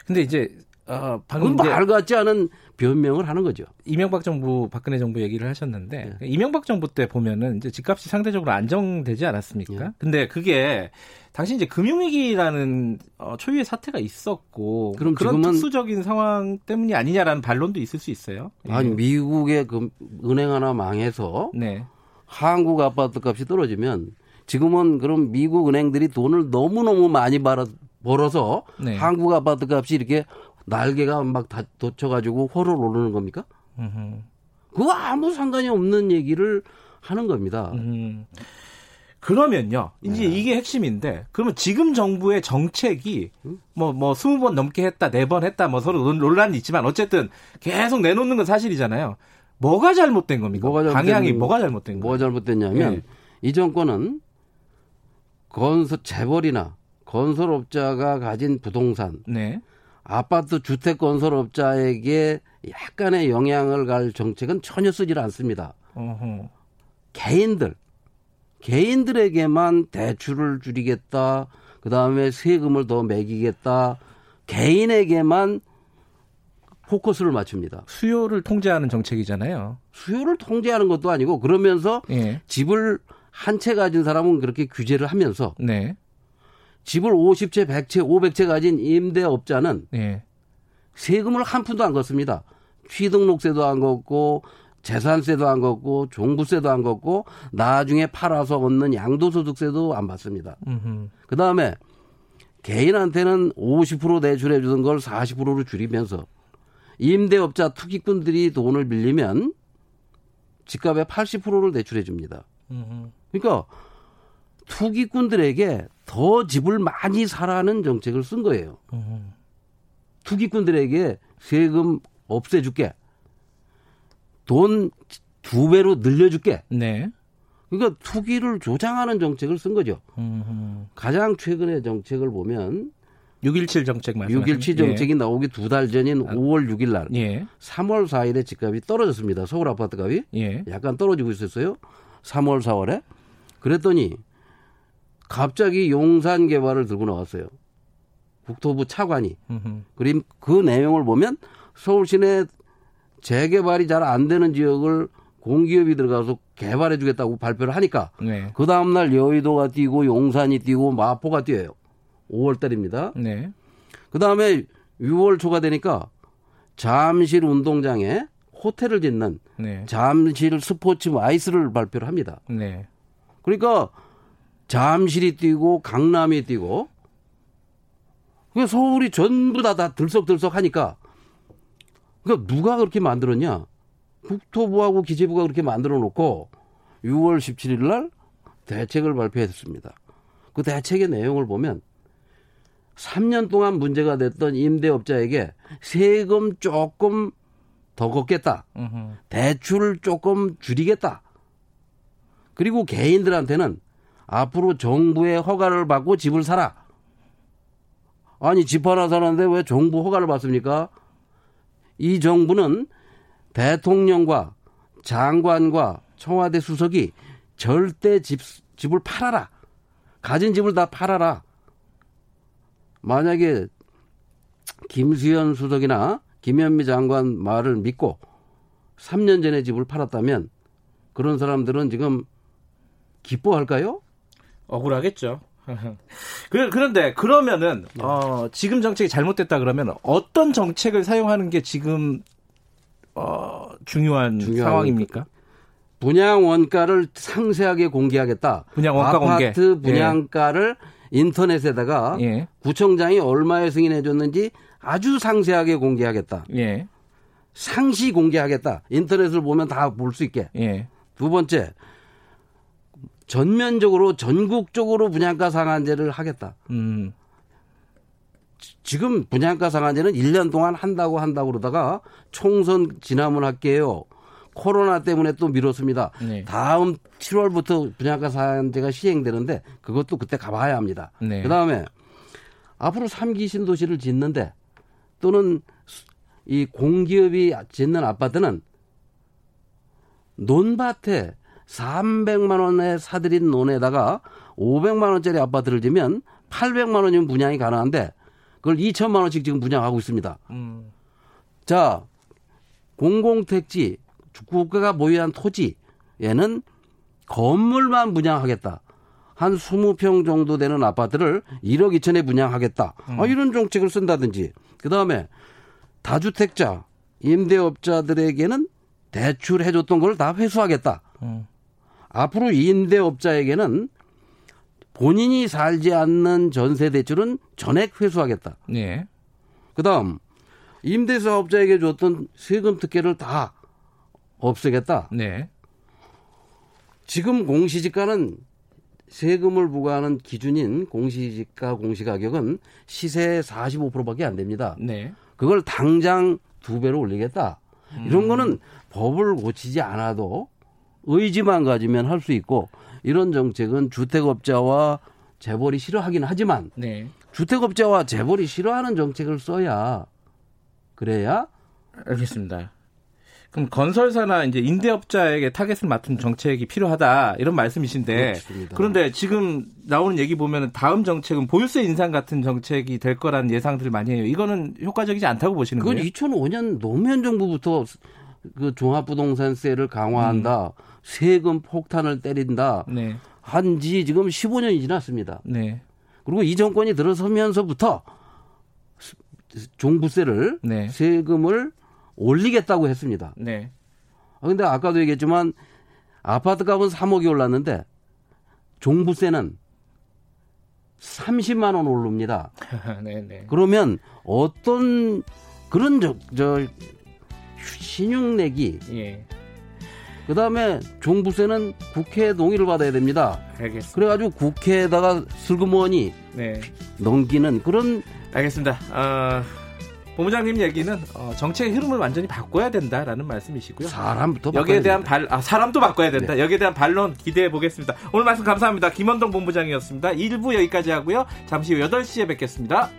근데 이제 어, 방금 그건 말 같지 않은 변명을 하는 거죠. 이명박 정부, 박근혜 정부 얘기를 하셨는데 네. 이명박 정부 때 보면은 이제 집값이 상대적으로 안정되지 않았습니까? 예. 근데 그게 당시 이제 금융위기라는 어, 초유의 사태가 있었고 그럼 그런 지금은- 특수적인 상황 때문이 아니냐라는 반론도 있을 수 있어요. 예. 아니 미국의 그 은행 하나 망해서 네. 한국 아파트 값이 떨어지면 지금은 그럼 미국 은행들이 돈을 너무 너무 많이 벌어, 벌어서 네. 한국 아파트 값이 이렇게 날개가 막 다 돋쳐가지고 호를 오르는 겁니까? 음흠. 그거 아무 상관이 없는 얘기를 하는 겁니다. 음. 그러면요. 이제 네. 이게 핵심인데 그러면 지금 정부의 정책이 뭐뭐 스무 번 넘게 했다, 네번 했다, 뭐 서로 논- 논란이 있지만 어쨌든 계속 내놓는 건 사실이잖아요. 뭐가 잘못된 겁니까? 뭐가 잘못된- 방향이 뭐가 잘못된 뭐가 거예요? 잘못됐냐면 네. 이 정권은 건설 재벌이나 건설업자가 가진 부동산, 네. 아파트 주택 건설업자에게 약간의 영향을 갈 정책은 전혀 쓰질 않습니다. 어허. 개인들, 개인들에게만 대출을 줄이겠다. 그 다음에 세금을 더 매기겠다. 개인에게만 포커스를 맞춥니다. 수요를 통제하는 정책이잖아요. 수요를 통제하는 것도 아니고 그러면서 예. 집을 한 채 가진 사람은 그렇게 규제를 하면서 네. 집을 50채, 100채, 500채 가진 임대업자는 예. 세금을 한 푼도 안 걷습니다. 취등록세도 안 걷고 재산세도 안 걷고 종부세도 안 걷고 나중에 팔아서 얻는 양도소득세도 안 받습니다. 그 다음에 개인한테는 50% 대출해 주던 걸 40%로 줄이면서 임대업자 투기꾼들이 돈을 빌리면 집값의 80%를 대출해 줍니다. 그러니까 투기꾼들에게 더 집을 많이 사라는 정책을 쓴 거예요. 투기꾼들에게 세금 없애줄게. 돈 두 배로 늘려줄게. 네. 그러니까 투기를 조장하는 정책을 쓴 거죠. 음흠. 가장 최근의 정책을 보면 617 정책 말씀하시는 6.17 정책이 나오기 두 달 전인 5월 6일 날 예. 3월 4일에 집값이 떨어졌습니다. 서울 아파트 값이 예. 약간 떨어지고 있었어요. 3월 4월에 그랬더니 갑자기 용산 개발을 들고 나왔어요. 국토부 차관이. 음흠. 그림 그 내용을 보면 서울 시내 재개발이 잘 안 되는 지역을 공기업이 들어가서 개발해 주겠다고 발표를 하니까 네. 그 다음 날 여의도가 뛰고 용산이 뛰고 마포가 뛰어요. 5월 달입니다. 네. 그 다음에 6월 초가 되니까 잠실 운동장에 호텔을 짓는 네. 잠실 스포츠 아이스를 발표를 합니다. 네. 그러니까 잠실이 뛰고 강남이 뛰고 그 서울이 전부 다 다 들썩들썩 하니까 그러니까 누가 그렇게 만들었냐? 국토부하고 기재부가 그렇게 만들어 놓고 6월 17일 날 대책을 발표했습니다. 그 대책의 내용을 보면 3년 동안 문제가 됐던 임대업자에게 세금 조금 더 걷겠다. 음흠. 대출을 조금 줄이겠다. 그리고 개인들한테는 앞으로 정부의 허가를 받고 집을 사라. 아니 집 하나 사는데 왜 정부 허가를 받습니까? 이 정부는 대통령과 장관과 청와대 수석이 절대 집, 집을 팔아라. 가진 집을 다 팔아라. 만약에 김수현 수석이나 김현미 장관 말을 믿고 3년 전에 집을 팔았다면 그런 사람들은 지금 기뻐할까요? 억울하겠죠. 그, 그런데 그러면은 어, 지금 정책이 잘못됐다 그러면 어떤 정책을 사용하는 게 지금 어, 중요한, 중요한 상황입니까? 분양 원가를 상세하게 공개하겠다. 분양 원가 공개. 아파트 분양가를 인터넷에다가 예. 구청장이 얼마에 승인해 줬는지 아주 상세하게 공개하겠다. 예. 상시 공개하겠다. 인터넷을 보면 다 볼 수 있게. 예. 두 번째, 전면적으로 전국적으로 분양가 상한제를 하겠다. 음. 지금 분양가 상한제는 1년 동안 한다고 한다고 그러다가 총선 지나면 할게요. 코로나 때문에 또 미뤘습니다. 네. 다음 7월부터 분양가 상한제가 시행되는데 그것도 그때 가봐야 합니다. 네. 그다음에 앞으로 3기 신도시를 짓는데 또는 이 공기업이 짓는 아파트는 논밭에 300만 원에 사들인 논에다가 500만 원짜리 아파트를 지면 800만 원이면 분양이 가능한데 그걸 2천만 원씩 지금 분양하고 있습니다. 음. 자, 공공택지, 국가가 보유한 토지에는 건물만 분양하겠다. 한 20평 정도 되는 아파트를 1억 2천에 분양하겠다. 아, 이런 정책을 쓴다든지. 그 다음에 다주택자, 임대업자들에게는 대출 해줬던 걸 다 회수하겠다. 음. 앞으로 임대업자에게는 본인이 살지 않는 전세 대출은 전액 회수하겠다. 네. 그다음 임대사업자에게 줬던 세금 특혜를 다 없애겠다. 네. 지금 공시지가는 세금을 부과하는 기준인 공시지가 공시가격은 시세의 45%밖에 안 됩니다. 네. 그걸 당장 두 배로 올리겠다. 이런 거는 법을 고치지 않아도 의지만 가지면 할 수 있고 이런 정책은 주택업자와 재벌이 싫어하긴 하지만 네. 주택업자와 재벌이 싫어하는 정책을 써야 그래야 알겠습니다. 그럼 건설사나 이제 임대업자에게 타겟을 맞춘 정책이 필요하다 이런 말씀이신데 그렇습니다. 그런데 지금 나오는 얘기 보면 다음 정책은 보유세 인상 같은 정책이 될 거라는 예상들을 많이 해요. 이거는 효과적이지 않다고 보시는 그건 거예요? 2005년 노무현 정부부터 그 종합부동산세를 강화한다. 세금 폭탄을 때린다. 네. 한지 지금 15년이 지났습니다. 네. 그리고 이 정권이 들어서면서부터 종부세를 네. 세금을 올리겠다고 했습니다. 네. 아, 근데 아까도 얘기했지만 아파트 값은 3억이 올랐는데 종부세는 30만 원 오릅니다. 네, 네. 그러면 어떤 그런 저, 저 신용 내기 예. 그 다음에 종부세는 국회 동의를 받아야 됩니다. 알겠습니다. 그래가지고 국회에다가 슬그머니 네. 넘기는 그런 알겠습니다. 아, 본부장님 얘기는 어, 정책의 흐름을 완전히 바꿔야 된다라는 말씀이시고요. 사람부터 여기에 대한 됩니다. 발, 아, 사람도 바꿔야 된다. 여기에 대한 반론 기대해 보겠습니다. 오늘 말씀 감사합니다. 김원동 본부장이었습니다. 1부 여기까지 하고요. 잠시 후 8시에 뵙겠습니다.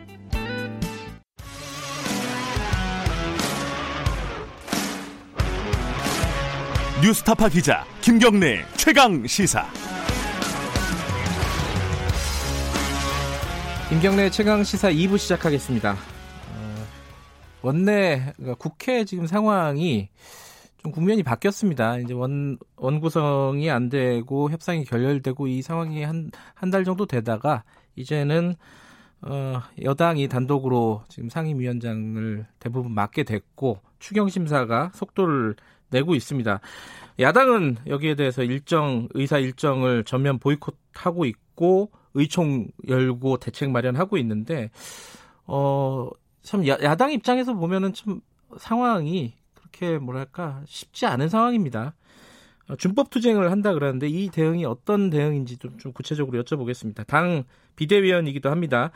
뉴스타파 기자 김경래 최강 시사. 김경래 최강 시사 2부 시작하겠습니다. 어, 원내 그러니까 국회 지금 상황이 좀 국면이 바뀌었습니다. 이제 원 원구성이 안 되고 협상이 결렬되고 이 상황이 한 한 달 정도 되다가 이제는 어, 여당이 단독으로 지금 상임위원장을 대부분 맡게 됐고 추경 심사가 속도를 내고 있습니다. 야당은 여기에 대해서 일정 의사 일정을 전면 보이콧하고 있고 의총 열고 대책 마련하고 있는데 어참 야당 입장에서 보면은 좀 상황이 그렇게 뭐랄까 쉽지 않은 상황입니다. 어, 준법 투쟁을 한다 그러는데 이 대응이 어떤 대응인지 좀, 좀 구체적으로 여쭤보겠습니다. 당 비대위원이기도 합니다.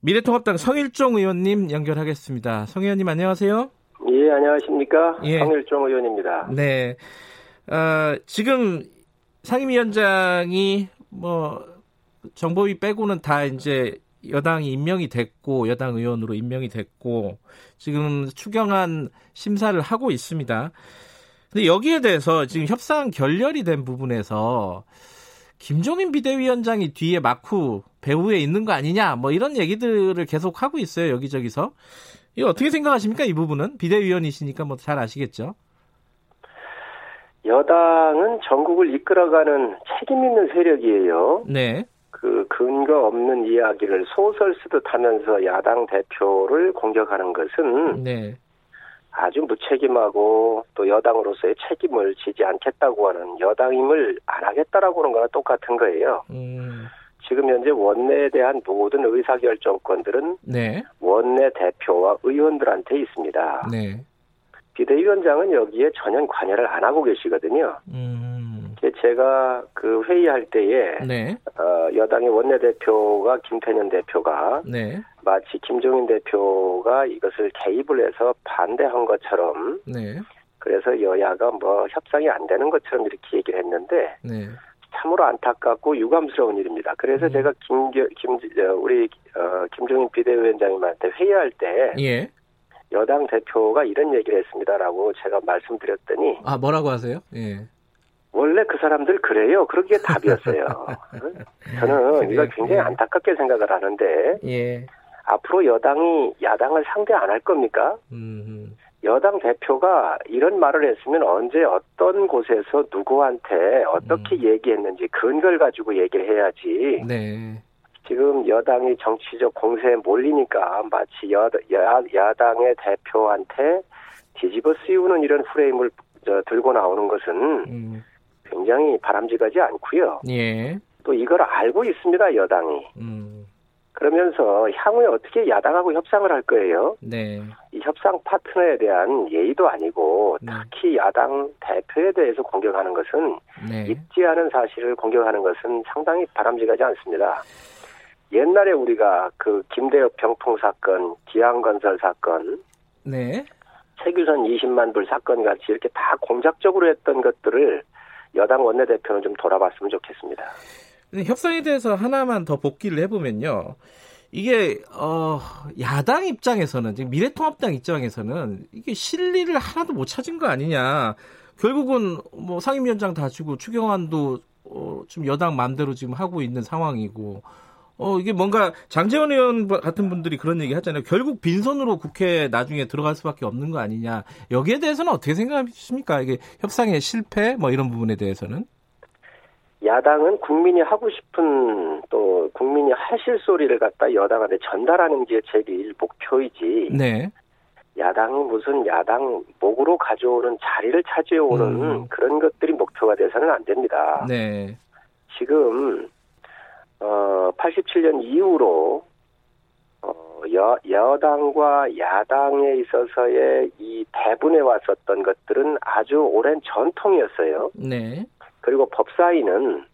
미래통합당 성일종 의원님 연결하겠습니다. 성 의원님 안녕하세요. 예, 안녕하십니까. 예. 성일종 의원입니다. 네. 어, 지금 상임위원장이 뭐 정보위 빼고는 다 이제 여당이 임명이 됐고 여당 의원으로 임명이 됐고 지금 추경안 심사를 하고 있습니다. 근데 여기에 대해서 지금 협상 결렬이 된 부분에서 김종인 비대위원장이 뒤에 마쿠 배후에 있는 거 아니냐 뭐 이런 얘기들을 계속 하고 있어요 여기저기서 이거 어떻게 생각하십니까 이 부분은 비대위원이시니까 뭐 잘 아시겠죠? 여당은 전국을 이끌어가는 책임 있는 세력이에요. 네, 그 근거 없는 이야기를 소설 쓰듯 하면서 야당 대표를 공격하는 것은 네. 아주 무책임하고 또 여당으로서의 책임을 지지 않겠다고 하는 여당임을 안 하겠다라고 하는 거랑 똑같은 거예요. 음, 지금 현재 원내에 대한 모든 의사결정권들은 네. 원내 대표와 의원들한테 있습니다. 네. 비대위원장은 여기에 전혀 관여를 안 하고 계시거든요. 음, 제가 그 회의할 때에 네. 어, 여당의 원내대표가 김태년 대표가 네. 마치 김종인 대표가 이것을 개입을 해서 반대한 것처럼 네. 그래서 여야가 뭐 협상이 안 되는 것처럼 이렇게 얘기를 했는데 네. 참으로 안타깝고 유감스러운 일입니다. 그래서 음. 제가 김, 김, 저, 우리, 어, 김종인 비대위원장님한테 회의할 때 예. 여당 대표가 이런 얘기를 했습니다라고 제가 말씀드렸더니 아, 뭐라고 하세요? 예. 원래 그 사람들 그래요. 그렇게 답이었어요. 저는 이걸 굉장히 예. 안타깝게 생각을 하는데 예. 앞으로 여당이 야당을 상대 안 할 겁니까? 음, 여당 대표가 이런 말을 했으면 언제 어떤 곳에서 누구한테 어떻게 얘기했는지 근거를 가지고 얘기를 해야지. 네. 지금 여당이 정치적 공세에 몰리니까 마치 여, 야, 야당의 대표한테 뒤집어 씌우는 이런 프레임을 저, 들고 나오는 것은 음, 굉장히 바람직하지 않고요. 예. 또 이걸 알고 있습니다, 여당이. 음, 그러면서 향후에 어떻게 야당하고 협상을 할 거예요? 네. 이 협상 파트너에 대한 예의도 아니고 네. 특히 야당 대표에 대해서 공격하는 것은 네. 있지 않은 사실을 공격하는 것은 상당히 바람직하지 않습니다. 옛날에 우리가 그 김대엽 병풍 사건, 기양건설 사건, 네. 최규선 20만 불 사건 같이 이렇게 다 공작적으로 했던 것들을 여당 원내대표는 좀 돌아봤으면 좋겠습니다. 협상에 대해서 하나만 더 복귀를 해보면요. 이게 어 야당 입장에서는 지금 미래통합당 입장에서는 이게 실리를 하나도 못 찾은 거 아니냐. 결국은 뭐 상임위원장 다 주고 추경안도 어, 좀 여당 마음대로 지금 하고 있는 상황이고 어 이게 뭔가 장재원 의원 같은 분들이 그런 얘기 하잖아요. 결국 빈손으로 국회 나중에 들어갈 수밖에 없는 거 아니냐. 여기에 대해서는 어떻게 생각하십니까? 이게 협상의 실패 뭐 이런 부분에 대해서는 야당은 국민이 하고 싶은 또 국민이 하실 소리를 갖다 여당한테 전달하는 게 제일 목표이지. 네. 야당이 무슨 야당 목으로 가져오는 자리를 차지해오는 음. 그런 것들이 목표가 돼서는 안 됩니다. 네. 지금 어 87년 이후로 어, 여, 여당과 야당에 있어서의 이 배분해 왔었던 것들은 아주 오랜 전통이었어요. 네. 그리고 법사위는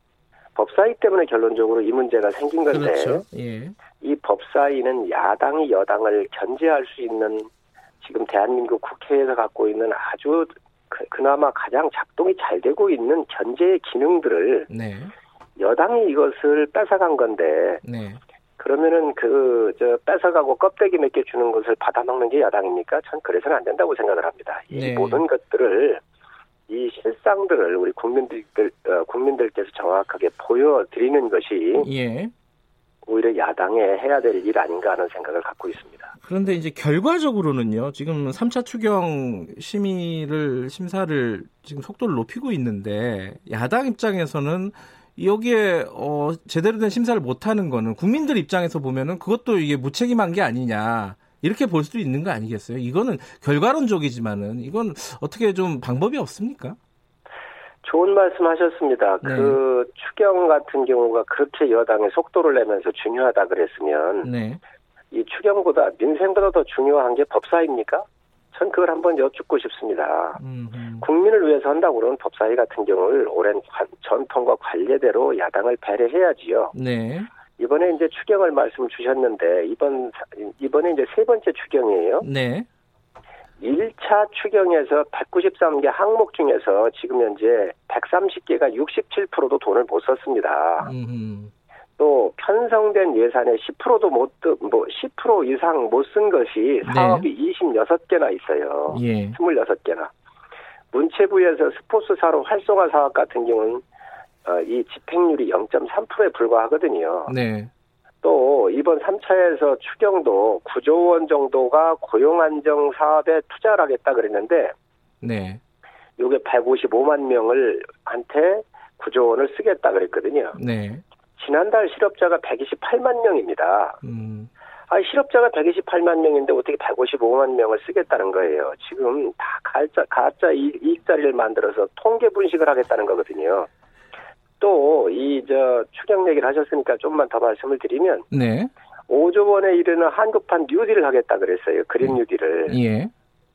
법사위 때문에 결론적으로 이 문제가 생긴 건데 그렇죠. 예. 이 법사위는 야당이 여당을 견제할 수 있는 지금 대한민국 국회에서 갖고 있는 아주 그, 그나마 가장 작동이 잘 되고 있는 견제의 기능들을 네. 여당이 이것을 뺏어간 건데 네. 그러면은 그 저 뺏어가고 껍데기 몇 개 주는 것을 받아먹는 게 야당입니까? 전 그래서는 안 된다고 생각을 합니다. 이 네. 모든 것들을 이 실상들을 우리 국민들 어, 국민들께서 정확하게 보여드리는 것이 예. 오히려 야당에 해야 될 일 아닌가 하는 생각을 갖고 있습니다. 그런데 이제 결과적으로는요. 지금 3차 추경 심의를 심사를 지금 속도를 높이고 있는데 야당 입장에서는 여기에 어 제대로 된 심사를 못 하는 거는 국민들 입장에서 보면은 그것도 이게 무책임한 게 아니냐. 이렇게 볼 수도 있는 거 아니겠어요? 이거는 결과론적이지만은 이건 어떻게 좀 방법이 없습니까? 좋은 말씀 하셨습니다. 네. 그 추경 같은 경우가 그렇게 여당에 속도를 내면서 중요하다 그랬으면 네. 이 추경보다 민생보다 더 중요한 게 법사입니까? 전 그걸 한번 여쭙고 싶습니다. 음, 음. 국민을 위해서 한다고 그러면 법사위 같은 경우를 오랜 관- 전통과 관례대로 야당을 배려해야지요. 네. 이번에 이제 추경을 말씀 주셨는데 이번 사- 이번에 이제 세 번째 추경이에요. 네. 1차 추경에서 193개 항목 중에서 지금 현재 130개가 67%도 돈을 못 썼습니다. 음, 또 편성된 예산의 10%도 못, 드- 뭐, 10% 이상 못 쓴 것이 사업이 26개나 있어요. 예. 26개나. 문체부에서 스포츠사로 활성화 사업 같은 경우는 어, 이 집행률이 0.3%에 불과하거든요. 네. 또 이번 3차에서 추경도 9조 원 정도가 고용 안정 사업에 투자를 하겠다 그랬는데 네. 요게 155만 명을 한테 9조 원을 쓰겠다 그랬거든요. 네. 지난달 실업자가 128만 명입니다. 음, 아, 실업자가 128만 명인데 어떻게 155만 명을 쓰겠다는 거예요. 지금 다 가짜, 가짜 이- 이익자리를 만들어서 통계 분식을 하겠다는 거거든요. 또, 이, 저, 추경 얘기를 하셨으니까 좀만 더 말씀을 드리면, 네, 5조 원에 이르는 한국판 뉴딜을 하겠다 그랬어요. 그린 뉴딜을. 예,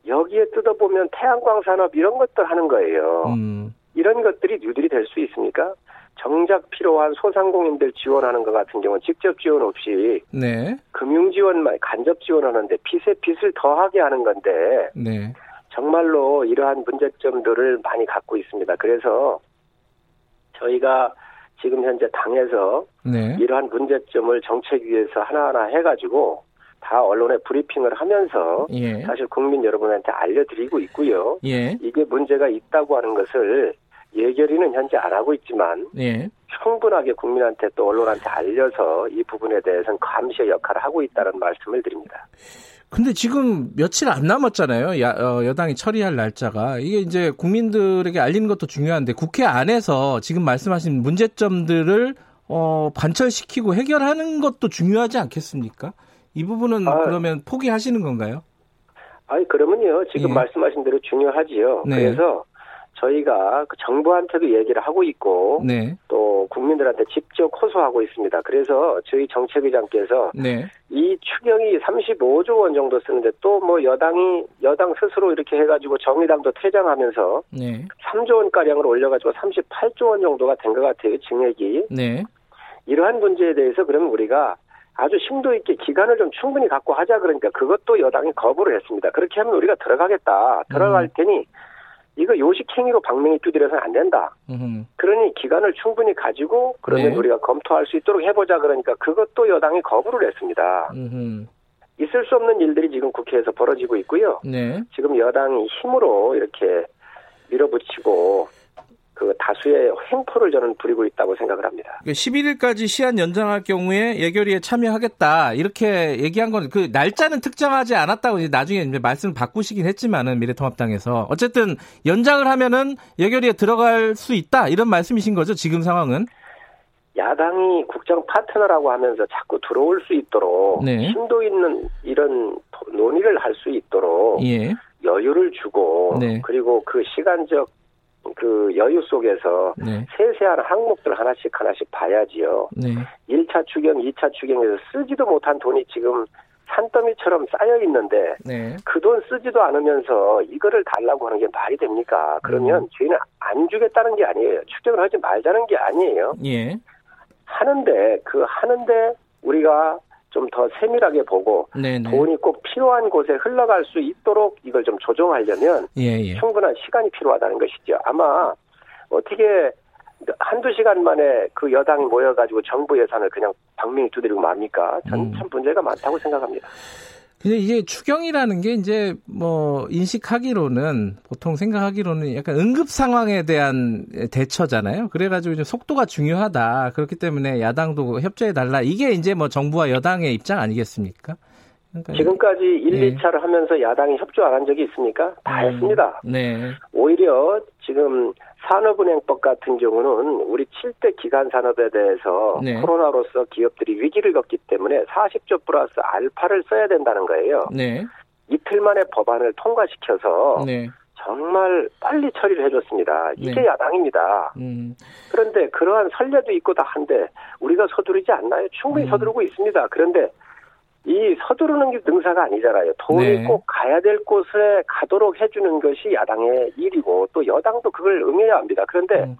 여기에 뜯어보면 태양광 산업 이런 것들 하는 거예요. 음, 이런 것들이 뉴딜이 될 수 있습니까? 정작 필요한 소상공인들 지원하는 것 같은 경우는 직접 지원 없이 네, 금융 지원만 간접 지원하는데 빚에 빚을 더하게 하는 건데 네, 정말로 이러한 문제점들을 많이 갖고 있습니다. 그래서 저희가 지금 현재 당에서 네, 이러한 문제점을 정책위에서 하나하나 해가지고 다 언론에 브리핑을 하면서 예, 사실 국민 여러분한테 알려드리고 있고요. 예, 이게 문제가 있다고 하는 것을 예결위는 현재 안 하고 있지만 예, 충분하게 국민한테 또 언론한테 알려서 이 부분에 대해서는 감시의 역할을 하고 있다는 말씀을 드립니다. 근데 지금 며칠 안 남았잖아요. 야, 어, 여당이 처리할 날짜가. 이게 이제 국민들에게 알리는 것도 중요한데 국회 안에서 지금 말씀하신 문제점들을 어, 관철시키고 해결하는 것도 중요하지 않겠습니까? 이 부분은 아. 그러면 포기하시는 건가요? 아니 그러면요 지금 예. 말씀하신 대로 중요하지요. 네. 그래서 저희가 그 정부한테도 얘기를 하고 있고 네, 또 국민들한테 직접 호소하고 있습니다. 그래서 저희 정책위장께서 네, 이 추경이 35조 원 정도 쓰는데 또 뭐 여당이 여당 스스로 이렇게 해가지고 정의당도 퇴장하면서 네, 3조 원 가량을 올려가지고 38조 원 정도가 된 것 같아요 증액이 네, 이러한 문제에 대해서 그러면 우리가 아주 심도 있게 기간을 좀 충분히 갖고 하자 그러니까 그것도 여당이 거부를 했습니다. 그렇게 하면 우리가 들어가겠다. 들어갈 음. 테니 이거 요식행위로 방맹이 두드려서는 안 된다. 음, 그러니 기간을 충분히 가지고 그러면 네. 우리가 검토할 수 있도록 해보자 그러니까 그것도 여당이 거부를 했습니다. 음, 있을 수 없는 일들이 지금 국회에서 벌어지고 있고요. 네, 지금 여당이 힘으로 이렇게 밀어붙이고 그 다수의 횡포를 저는 부리고 있다고 생각을 합니다. 11일까지 시한 연장할 경우에 예결위에 참여하겠다 이렇게 얘기한 건 그 날짜는 특정하지 않았다고 이제 나중에 이제 말씀을 바꾸시긴 했지만은 미래통합당에서 어쨌든 연장을 하면은 예결위에 들어갈 수 있다 이런 말씀이신 거죠 지금 상황은 야당이 국정 파트너라고 하면서 자꾸 들어올 수 있도록 네. 심도 있는 이런 논의를 할 수 있도록 예 여유를 주고 네. 그리고 그 시간적 그 여유 속에서 네. 세세한 항목들 하나씩 하나씩 봐야지요. 네. 1차 추경, 2차 추경에서 쓰지도 못한 돈이 지금 산더미처럼 쌓여 있는데 네. 그돈 쓰지도 않으면서 이거를 달라고 하는 게 말이 됩니까? 그러면 음. 저희는 안 주겠다는 게 아니에요. 추경을 하지 말자는 게 아니에요. 예. 하는데 그 하는데 우리가 좀 더 세밀하게 보고 네, 네. 돈이 꼭 필요한 곳에 흘러갈 수 있도록 이걸 좀 조정하려면 예, 예. 충분한 시간이 필요하다는 것이죠. 아마 어떻게 한두 시간 만에 그 여당이 모여가지고 정부 예산을 그냥 방명이 두드리고 맙니까? 전 음. 참 문제가 많다고 생각합니다. 근데 이게 추경이라는 게 이제 뭐 인식하기로는 보통 생각하기로는 약간 응급 상황에 대한 대처잖아요. 그래가지고 이제 속도가 중요하다. 그렇기 때문에 야당도 협조해 달라. 이게 이제 뭐 정부와 여당의 입장 아니겠습니까? 그러니까 지금까지 1, 예. 2차를 하면서 야당이 협조 안 한 적이 있습니까? 다 음. 했습니다. 네, 오히려 지금 산업은행법 같은 경우는 우리 7대 기간 산업에 대해서 네. 코로나로서 기업들이 위기를 겪기 때문에 40조 플러스 알파를 써야 된다는 거예요. 네, 이틀 만에 법안을 통과시켜서 네, 정말 빨리 처리를 해줬습니다. 이게 네. 야당입니다. 음, 그런데 그러한 선례도 있고 다 한데 우리가 서두르지 않나요? 충분히 음. 서두르고 있습니다. 그런데 이 서두르는 게 능사가 아니잖아요. 돈이 네. 꼭 가야 될 곳에 가도록 해주는 것이 야당의 일이고 또 여당도 그걸 응해야 합니다. 그런데 음.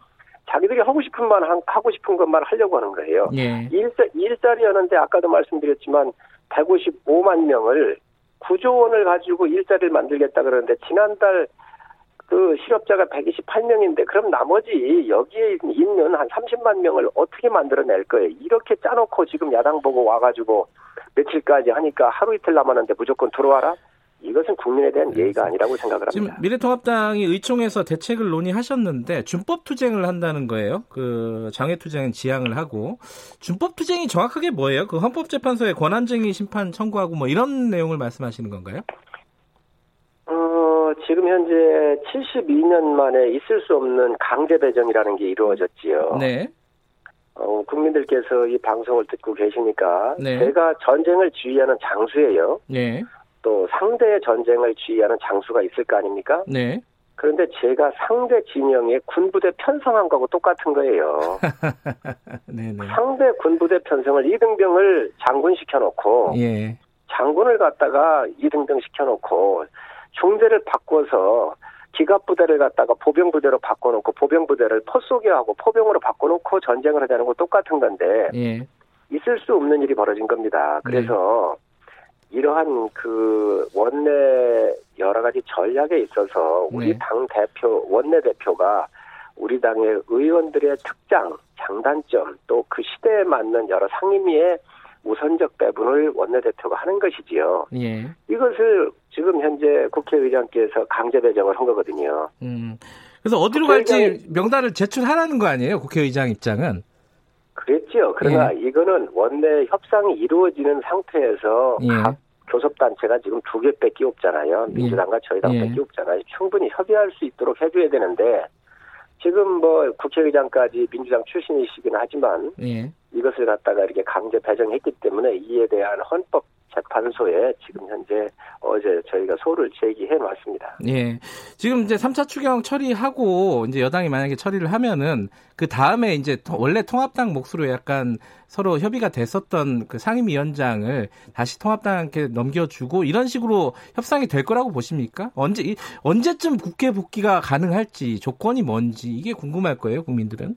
자기들이 하고 싶은 말 한- 하고 싶은 것만 하려고 하는 거예요. 예, 일자, 일자리였는데 아까도 말씀드렸지만 155만 명을 9조 원을 가지고 일자리를 만들겠다 그러는데 지난달 그 실업자가 128명인데 그럼 나머지 여기에 있는 한 30만 명을 어떻게 만들어낼 거예요? 이렇게 짜놓고 지금 야당 보고 와가지고 며칠까지 하니까 하루 이틀 남았는데 무조건 들어와라? 이것은 국민에 대한 예의가 아니라고 생각을 지금 합니다. 미래통합당이 의총에서 대책을 논의하셨는데 준법 투쟁을 한다는 거예요. 그 장외 투쟁은 지양을 하고 준법 투쟁이 정확하게 뭐예요? 그 헌법재판소에 권한쟁의 심판 청구하고 뭐 이런 내용을 말씀하시는 건가요? 어, 지금 현재 72년 만에 있을 수 없는 강제 배정이라는 게 이루어졌지요. 네. 어, 국민들께서 이 방송을 듣고 계시니까 네. 제가 전쟁을 지휘하는 장수예요. 네. 또 상대의 전쟁을 지휘하는 장수가 있을 거 아닙니까? 네. 그런데 제가 상대 진영의 군부대 편성한 거하고 똑같은 거예요. 네네. 상대 군부대 편성을 이등병을 장군 시켜놓고 예. 장군을 갖다가 이등병 시켜놓고 중대를 바꿔서 기갑부대를 갖다가 보병부대로 바꿔놓고 보병부대를 포쏘기하고 포병으로 바꿔놓고 전쟁을 하자는 거 똑같은 건데 예. 있을 수 없는 일이 벌어진 겁니다. 그래서 이러한 그 원내 여러 가지 전략에 있어서 우리 네. 당 대표 원내 대표가 우리 당의 의원들의 특장, 장단점 또 그 시대에 맞는 여러 상임위의 우선적 배분을 원내 대표가 하는 것이지요. 예. 이것을 지금 현재 국회의장께서 강제 배정을 한 거거든요. 음. 그래서 어디로 갈지 명단을 제출하라는 거 아니에요? 국회의장 입장은. 그랬지요. 그러나 예. 이거는 원내 협상이 이루어지는 상태에서 예. 각 교섭단체가 지금 두 개밖에 없잖아요. 민주당과 저희 당밖에 예. 없잖아요. 충분히 협의할 수 있도록 해줘야 되는데 지금 뭐 국회의장까지 민주당 출신이시긴 하지만 예. 이것을 갖다가 이렇게 강제 배정했기 때문에 이에 대한 헌법 재판소에 지금 현재 어제 저희가 소를 제기해 놨습니다. 예. 지금 이제 3차 추경 처리하고 이제 여당이 만약에 처리를 하면은 그 다음에 이제 통- 원래 통합당 몫으로 약간 서로 협의가 됐었던 그 상임위원장을 다시 통합당한테 넘겨주고 이런 식으로 협상이 될 거라고 보십니까? 언제 이- 언제쯤 국회 복귀가 가능할지 조건이 뭔지 이게 궁금할 거예요, 국민들은.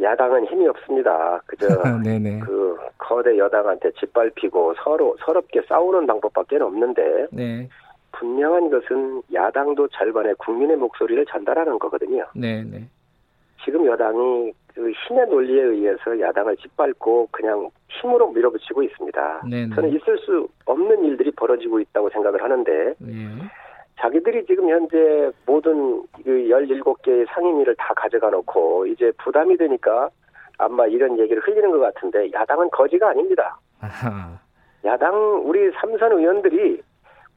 야당은 힘이 없습니다. 그저. 그 거대 여당한테 짓밟히고 서로 서럽게 싸우는 방법밖에 없는데 네. 분명한 것은 야당도 절반의 국민의 목소리를 전달하는 거거든요. 네네. 지금 여당이 그 힘의 논리에 의해서 야당을 짓밟고 그냥 힘으로 밀어붙이고 있습니다. 네네. 저는 있을 수 없는 일들이 벌어지고 있다고 생각을 하는데 예. 자기들이 지금 현재 모든 그 17개의 상임위를 다 가져가 놓고 이제 부담이 되니까 아마 이런 얘기를 흘리는 것 같은데 야당은 거지가 아닙니다. 아하. 야당 우리 삼선 의원들이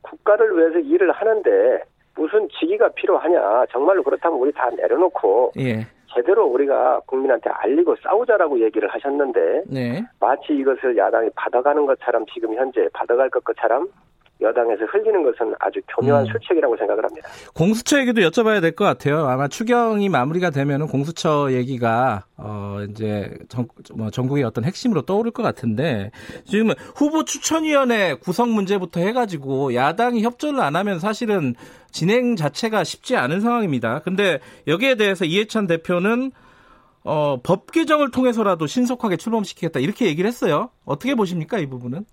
국가를 위해서 일을 하는데 무슨 직위가 필요하냐. 정말로 그렇다면 우리 다 내려놓고 예. 제대로 우리가 국민한테 알리고 싸우자라고 얘기를 하셨는데 네. 마치 이것을 야당이 받아가는 것처럼 지금 현재 받아갈 것처럼 여당에서 흘리는 것은 아주 교묘한 음. 술책이라고 생각을 합니다. 공수처 얘기도 여쭤봐야 될 것 같아요. 아마 추경이 마무리가 되면은 공수처 얘기가 어 이제 전, 뭐 전국의 어떤 핵심으로 떠오를 것 같은데 지금 후보 추천위원회 구성 문제부터 해가지고 야당이 협조를 안 하면 사실은 진행 자체가 쉽지 않은 상황입니다. 근데 여기에 대해서 이해찬 대표는 어, 법 개정을 통해서라도 신속하게 출범시키겠다 이렇게 얘기를 했어요. 어떻게 보십니까 이 부분은?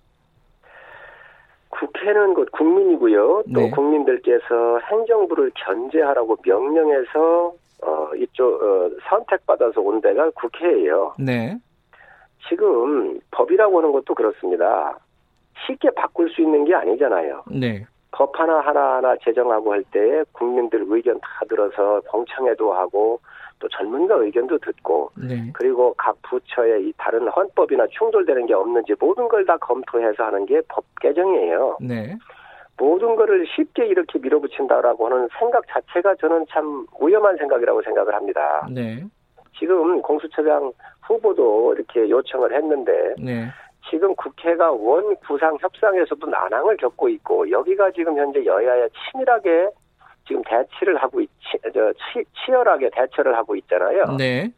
국회는 곧 국민이고요. 또 네. 국민들께서 행정부를 견제하라고 명령해서 어, 이쪽 어, 선택받아서 온 데가 국회예요. 네. 지금 법이라고 하는 것도 그렇습니다. 쉽게 바꿀 수 있는 게 아니잖아요. 네. 법 하나 하나 하나 제정하고 할때 국민들 의견 다 들어서 공청회도 하고 또 전문가 의견도 듣고 네. 그리고 각 부처의 이 다른 헌법이나 충돌되는 게 없는지 모든 걸 다 검토해서 하는 게 법 개정이에요. 네. 모든 거를 쉽게 이렇게 밀어붙인다라고 하는 생각 자체가 저는 참 위험한 생각이라고 생각을 합니다. 네. 지금 공수처장 후보도 이렇게 요청을 했는데 네. 지금 국회가 원 구상 협상에서도 난항을 겪고 있고 여기가 지금 현재 여야에 치밀하게 지금 대치를 하고 있, 치, 저, 치, 치열하게 대처를 하고 있잖아요. 네.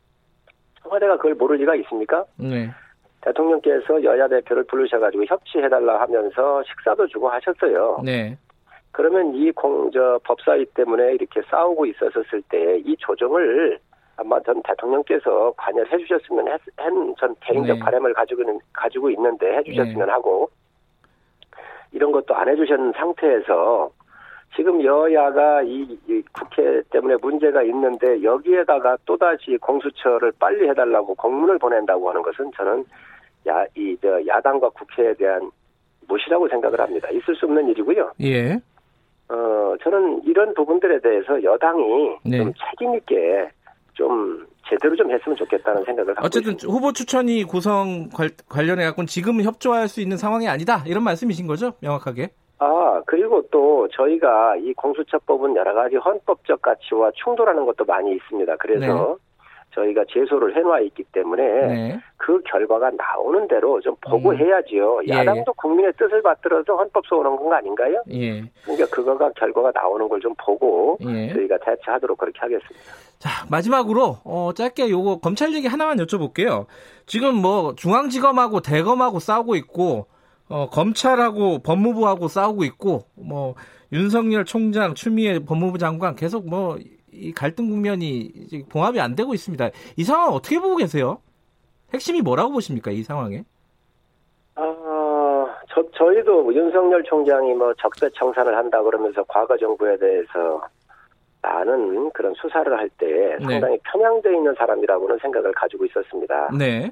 청와대가 그걸 모를 리가 있습니까? 네. 대통령께서 여야 대표를 부르셔가지고 협치해달라 하면서 식사도 주고 하셨어요. 네. 그러면 이 공, 저, 법사위 때문에 이렇게 싸우고 있었을 때 이 조정을 아마 전 대통령께서 관여를 해주셨으면 했, 한, 전 개인적 네. 바람을 가지고는, 가지고 있는데 해주셨으면 네. 하고 이런 것도 안 해주셨는 상태에서 지금 여야가 이, 이 국회 때문에 문제가 있는데 여기에다가 또다시 공수처를 빨리 해달라고 공문을 보낸다고 하는 것은 저는 야, 이, 저, 야당과 국회에 대한 무시라고 생각을 합니다. 있을 수 없는 일이고요. 예. 어, 저는 이런 부분들에 대해서 여당이 네. 좀 책임있게 좀 제대로 좀 했으면 좋겠다는 생각을 갖고 어쨌든 있습니다. 후보 추천이 구성 관련해 갖고 지금 협조할 수 있는 상황이 아니다 이런 말씀이신 거죠? 명확하게. 아, 그리고 또 저희가 이 공수처법은 여러 가지 헌법적 가치와 충돌하는 것도 많이 있습니다. 그래서 저희가 제소를 해놔 있기 때문에 네. 그 결과가 나오는 대로 좀 보고 음. 해야지요. 예, 야당도 국민의 뜻을 받들어서 헌법 소원한 건 아닌가요? 예. 그러니까 그거가 결과가 나오는 걸 좀 보고 예. 저희가 대처하도록 그렇게 하겠습니다. 자, 마지막으로 어, 짧게 요거 검찰 얘기 하나만 여쭤볼게요. 지금 뭐 중앙지검하고 대검하고 싸우고 있고 어, 검찰하고 법무부하고 싸우고 있고 뭐 윤석열 총장, 추미애 법무부 장관 계속 뭐 이 갈등 국면이 이제 봉합이 안 되고 있습니다. 이 상황 어떻게 보고 계세요? 핵심이 뭐라고 보십니까 이 상황에? 아, 저, 저희도 윤석열 총장이 뭐 적폐청산을 한다 그러면서 과거 정부에 대해서 많은 그런 수사를 할때 네. 상당히 편향되어 있는 사람이라고는 생각을 가지고 있었습니다. 네,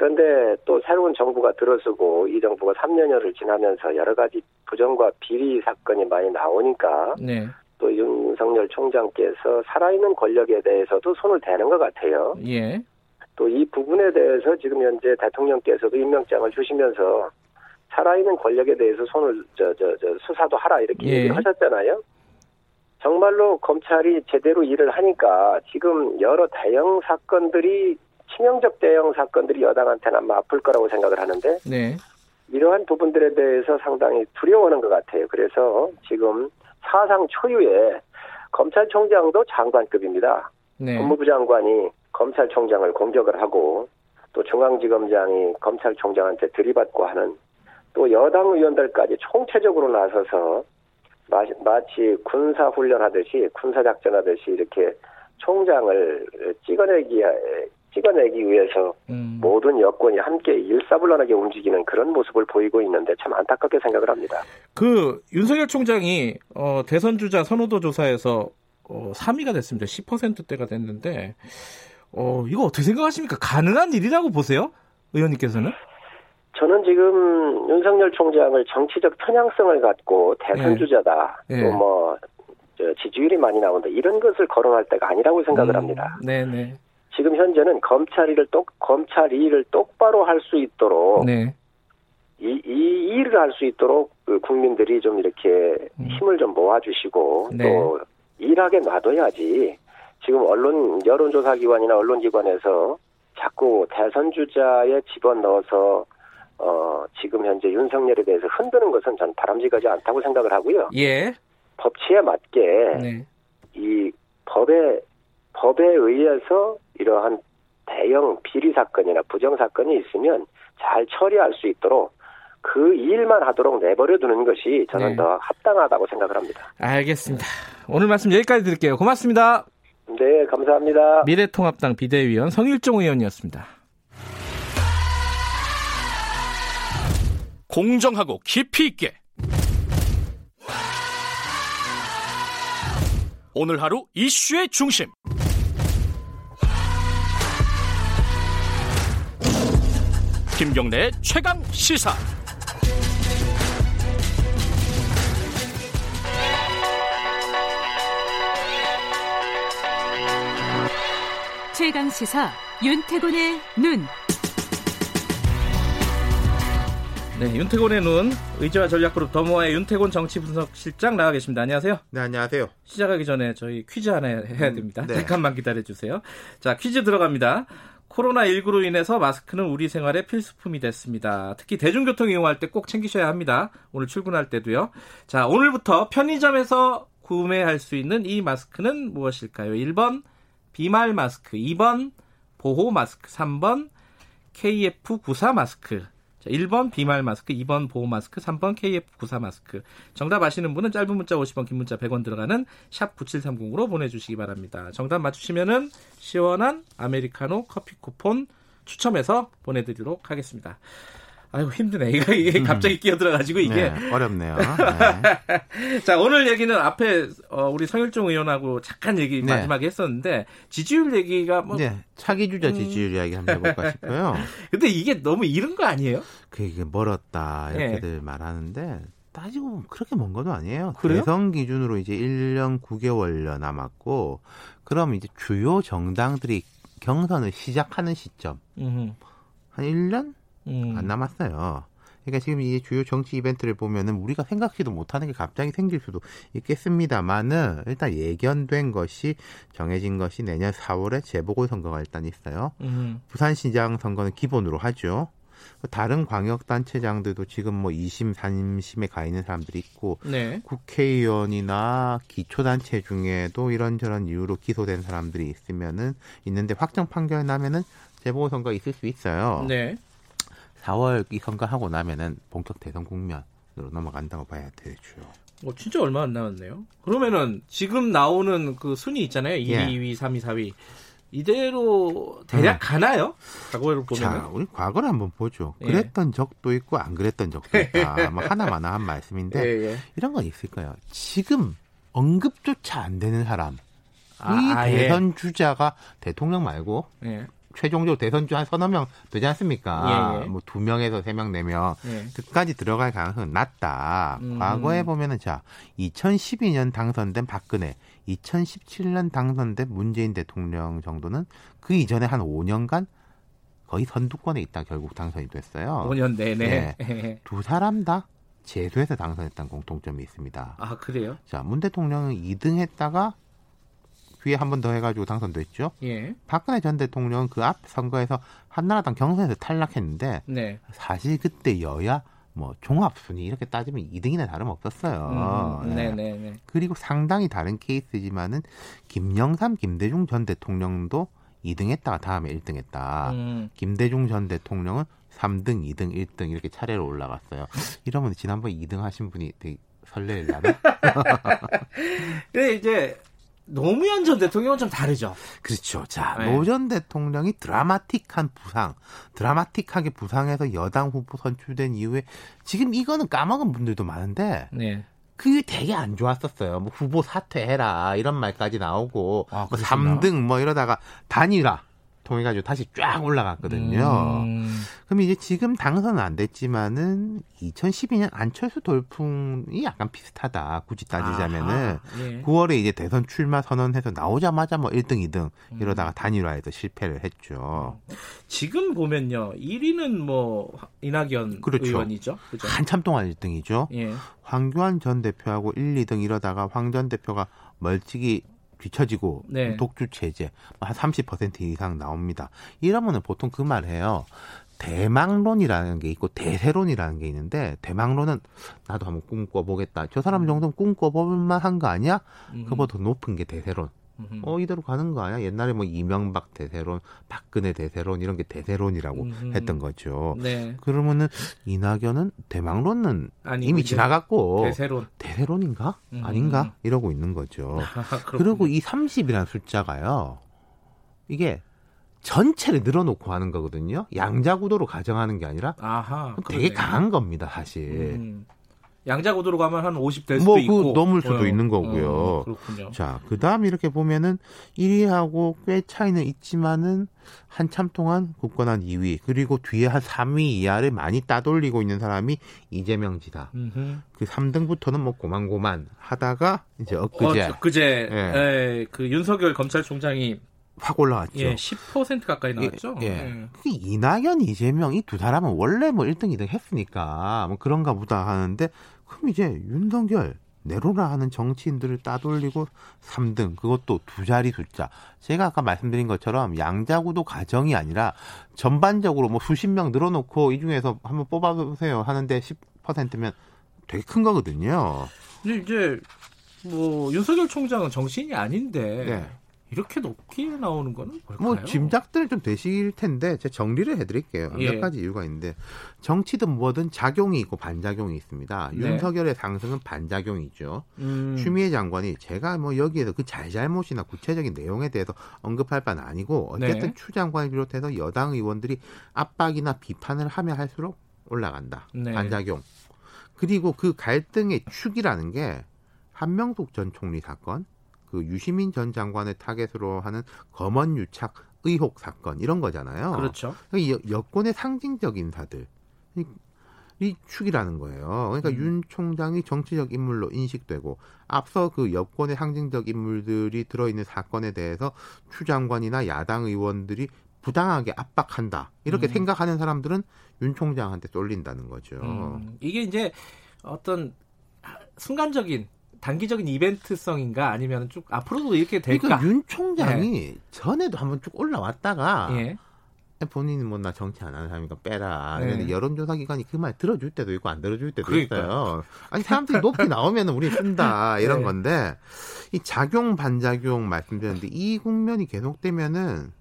그런데 또 새로운 정부가 들어서고 이 정부가 3년여를 지나면서 여러 가지 부정과 비리 사건이 많이 나오니까 네, 또 윤석열 총장께서 살아있는 권력에 대해서도 손을 대는 것 같아요. 예, 또 이 부분에 대해서 지금 현재 대통령께서도 임명장을 주시면서 살아있는 권력에 대해서 손을 저 저 저 수사도 하라 이렇게 예. 얘기를 하셨잖아요. 정말로 검찰이 제대로 일을 하니까 지금 여러 대형 사건들이 치명적 대형 사건들이 여당한테는 아마 아플 거라고 생각을 하는데 네, 이러한 부분들에 대해서 상당히 두려워하는 것 같아요. 그래서 지금 사상 초유의 검찰총장도 장관급입니다. 네, 법무부 장관이 검찰총장을 공격을 하고 또 중앙지검장이 검찰총장한테 들이받고 하는 또 여당 의원들까지 총체적으로 나서서 마- 마치 군사 훈련하듯이 군사 작전하듯이 이렇게 총장을 찍어내기 찍어내기 위해서 음. 모든 여권이 함께 일사불란하게 움직이는 그런 모습을 보이고 있는데 참 안타깝게 생각을 합니다. 그 윤석열 총장이 어, 대선 주자 선호도 조사에서 어, 3위가 됐습니다. 10%대가 됐는데 어, 이거 어떻게 생각하십니까? 가능한 일이라고 보세요? 의원님께서는? 저는 지금 윤석열 총장을 정치적 편향성을 갖고 대선 예. 주자다. 예. 또뭐 지지율이 많이 나온다. 이런 것을 거론할 때가 아니라고 생각을 음, 합니다. 네, 네. 지금 현재는 검찰 일을 똑 검찰 일을 똑바로 할 수 있도록 네. 이, 이 일을 할 수 있도록 그 국민들이 좀 이렇게 음. 힘을 좀 모아주시고 네. 또 일하게 놔둬야지 지금 언론 여론조사기관이나 언론기관에서 자꾸 대선 주자에 집어넣어서 어 지금 현재 윤석열에 대해서 흔드는 것은 전 바람직하지 않다고 생각을 하고요. 예. 법치에 맞게 네. 이 법에 법에 의해서 이러한 대형 비리 사건이나 부정 사건이 있으면 잘 처리할 수 있도록 그 일만 하도록 내버려 두는 것이 저는 네. 더 합당하다고 생각을 합니다. 알겠습니다. 오늘 말씀 여기까지 드릴게요. 고맙습니다. 네, 감사합니다. 미래통합당 비대위원 성일종 의원이었습니다. 공정하고 깊이 있게 오늘 하루 이슈의 중심 김경래의 최강 시사 최강 시사 윤태곤의 눈. 네, 윤태곤의 눈 의지와 전략그룹 더모아의 윤태곤 정치분석실장 나와 계십니다. 안녕하세요. 네, 안녕하세요. 시작하기 전에 저희 퀴즈 하나 해야 됩니다. 네. 잠깐만 기다려 주세요. 자, 퀴즈 들어갑니다. 코로나19로 인해서 마스크는 우리 생활의 필수품이 됐습니다. 특히 대중교통 이용할 때 꼭 챙기셔야 합니다. 오늘 출근할 때도요. 자, 오늘부터 편의점에서 구매할 수 있는 이 마스크는 무엇일까요? 1번 비말 마스크, 2번 보호 마스크, 3번 KF94 마스크. 자, 1번 비말 마스크, 2번 보호 마스크, 3번 KF94 마스크. 정답 아시는 분은 짧은 문자 50원, 긴 문자 100원 들어가는 샵 9730으로 보내주시기 바랍니다. 정답 맞추시면은 시원한 아메리카노 커피 쿠폰 추첨해서 보내드리도록 하겠습니다. 아유 힘드네. 이거 이게 갑자기 끼어들어가지고 이게 네, 어렵네요. 네. 자, 오늘 얘기는 앞에 어, 우리 성일종 의원하고 잠깐 얘기 네. 마지막에 했었는데 지지율 얘기가 뭐 이제 차기 주자 음. 지지율 이야기 한번 해볼까 싶어요. 근데 이게 너무 이른 거 아니에요? 그 이게 멀었다 네. 이렇게들 말하는데 따지고 보면 그렇게 먼건 아니에요. 그래요? 대선 기준으로 이제 1년 9개월여 남았고 그럼 이제 주요 정당들이 경선을 시작하는 시점 음, 한 1년 음. 안 남았어요. 그러니까 지금 이 주요 정치 이벤트를 보면은 우리가 생각지도 못하는 게 갑자기 생길 수도 있겠습니다만은 일단 예견된 것이 정해진 것이 내년 4월에 재보궐 선거가 일단 있어요. 음. 부산시장 선거는 기본으로 하죠. 다른 광역단체장들도 지금 뭐 2심, 3심에 가 있는 사람들이 있고 네. 국회의원이나 기초단체 중에도 이런저런 이유로 기소된 사람들이 있으면은 있는데 확정 판결 나면은 재보궐선거 있을 수 있어요. 네. 4월 이 선거하고 나면은 본격 대선 국면으로 넘어간다고 봐야 되죠. 뭐 진짜 얼마 안 남았네요. 그러면은 지금 나오는 그 순위 있잖아요. 1위, 예. 2위, 3위, 4위. 이대로 대략 음. 가나요? 과거를 보면 자, 우리 과거를 한번 보죠. 예. 그랬던 적도 있고 안 그랬던 적도 있다. 뭐 하나마나 한 말씀인데 예, 예. 이런 건 있을 거예요. 지금 언급조차 안 되는 사람. 아, 이 아예. 대선 주자가 대통령 말고 예. 최종적으로 대선주 한 서너 명 되지 않습니까? 예, 예. 뭐두 명에서 세 명, 네 명. 예. 끝까지 들어갈 가능성은 낮다. 음. 과거에 보면은 자, 2012년 당선된 박근혜, 2017년 당선된 문재인 대통령 정도는 그 이전에 한 5년간 거의 선두권에 있다 결국 당선이 됐어요. 5년 내내. 예. 두 사람 다 재수해서 당선했다는 공통점이 있습니다. 아 그래요? 자, 문 대통령은 2등 했다가 뒤에 한 번 더 해가지고 당선됐죠. 예. 박근혜 전 대통령은 그앞 선거에서 한나라당 경선에서 탈락했는데 네. 사실 그때 여야 뭐 종합 순위 이렇게 따지면 2등이나 다름없었어요. 음, 예. 네네네. 그리고 상당히 다른 케이스지만은 김영삼, 김대중 전 대통령도 2등 했다가 다음에 1등 했다. 음. 김대중 전 대통령은 3등, 2등, 1등 이렇게 차례로 올라갔어요. 이러면 지난번에 2등 하신 분이 되게 설레려나? 근데 이제 노무현 전 대통령은 좀 다르죠. 그렇죠. 자, 네. 노전 대통령이 드라마틱한 부상, 드라마틱하게 부상해서 여당 후보 선출된 이후에 지금 이거는 까먹은 분들도 많은데 네. 그게 되게 안 좋았었어요. 뭐 후보 사퇴해라 이런 말까지 나오고 아, 뭐 그러시구나. 3등 뭐 이러다가 단일화 통해가지고 다시 쫙 올라갔거든요. 음. 그럼 이제 지금 당선은 안 됐지만은 2012년 안철수 돌풍이 약간 비슷하다. 굳이 따지자면은 예. 9월에 이제 대선 출마 선언해서 나오자마자 뭐 1등, 2등 음. 이러다가 단일화해서 실패를 했죠. 지금 보면요. 1위는 뭐 이낙연 그렇죠. 의원이죠. 그죠? 한참 동안 1등이죠. 예. 황교안 전 대표하고 1, 2등 이러다가 황 전 대표가 멀찍이 뒤처지고 네. 독주 체제 한 30% 이상 나옵니다. 이러면은 보통 그 말 해요. 대망론이라는 게 있고 대세론이라는 게 있는데 대망론은 나도 한번 꿈꿔보겠다. 저 사람 정도는 꿈꿔볼 만한 거 아니야? 음. 그보다 더 높은 게 대세론. 음흠. 어 이대로 가는 거 아니야? 옛날에 뭐 이명박 대세론, 박근혜 대세론 이런 게 대세론이라고 음흠. 했던 거죠. 네. 그러면은 이낙연은 대망론은 아니고 이미 이제 지나갔고 대세론. 대세론인가? 음. 아닌가? 이러고 있는 거죠. 아, 그리고 이 30이라는 숫자가요. 이게 전체를 늘어놓고 하는 거거든요. 양자 구도로 가정하는 게 아니라 아하. 되게. 강한 겁니다, 사실. 음. 양자구도로 가면 한 50될 수도 뭐, 있고 그 넘을 수도 어, 있는 거고요. 어, 그렇군요. 자, 그 다음 이렇게 보면은 1위하고 꽤 차이는 있지만은 한참 동안 굳건한 2위, 그리고 뒤에 한 3위 이하를 많이 따돌리고 있는 사람이 이재명 지사. 음흠. 그 3등부터는 뭐 고만고만 하다가 이제 엊그제 어, 그제 예. 예, 그 윤석열 검찰총장이 확 올라왔죠. 예, 10% 가까이 나왔죠. 예. 예. 그 이낙연, 이재명 이 두 사람은 원래 뭐 1등, 2등 했으니까 뭐 그런가 보다 하는데 그럼 이제 윤석열 내로라 하는 정치인들을 따돌리고 3등 그것도 두 자리 숫자. 제가 아까 말씀드린 것처럼 양자구도 가정이 아니라 전반적으로 뭐 수십 명 늘어놓고 이 중에서 한번 뽑아보세요 하는데 10%면 되게 큰 거거든요. 근데 이제 뭐 윤석열 총장은 정치인이 아닌데 네. 이렇게 높게 나오는 거는 뭘까요? 뭐 짐작들 좀 되실 텐데 제가 정리를 해드릴게요. 예. 몇 가지 이유가 있는데 정치든 뭐든 작용이 있고 반작용이 있습니다. 네. 윤석열의 상승은 반작용이죠. 음, 추미애 장관이 제가 뭐 여기에서 그 잘잘못이나 구체적인 내용에 대해서 언급할 바는 아니고 어쨌든 네. 추 장관을 비롯해서 여당 의원들이 압박이나 비판을 하면 할수록 올라간다. 네. 반작용. 그리고 그 갈등의 축이라는 게 한명숙 전 총리 사건, 그 유시민 전 장관을 타겟으로 하는 검언 유착 의혹 사건 이런 거잖아요. 그렇죠. 이 여- 여권의 상징적 인사들 이, 이 축이라는 거예요. 그러니까 음. 윤 총장이 정치적 인물로 인식되고 앞서 그 여권의 상징적 인물들이 들어있는 사건에 대해서 추 장관이나 야당 의원들이 부당하게 압박한다 이렇게 음. 생각하는 사람들은 윤 총장한테 쏠린다는 거죠. 음, 이게 이제 어떤 순간적인 단기적인 이벤트성인가 아니면 쭉 앞으로도 이렇게 될까? 그러니까 윤 총장이 전에도 한번 쭉 올라왔다가 예. 본인이 뭐나 정치 안 하는 사람이니까 빼라. 네. 여론조사 기관이 그 말 들어줄 때도 있고 안 들어줄 때도 그러니까요. 있어요. 아니 사람들이 높이 나오면 우리 쓴다 이런 네. 건데 이 작용 반작용 말씀드렸는데 이 국면이 계속되면은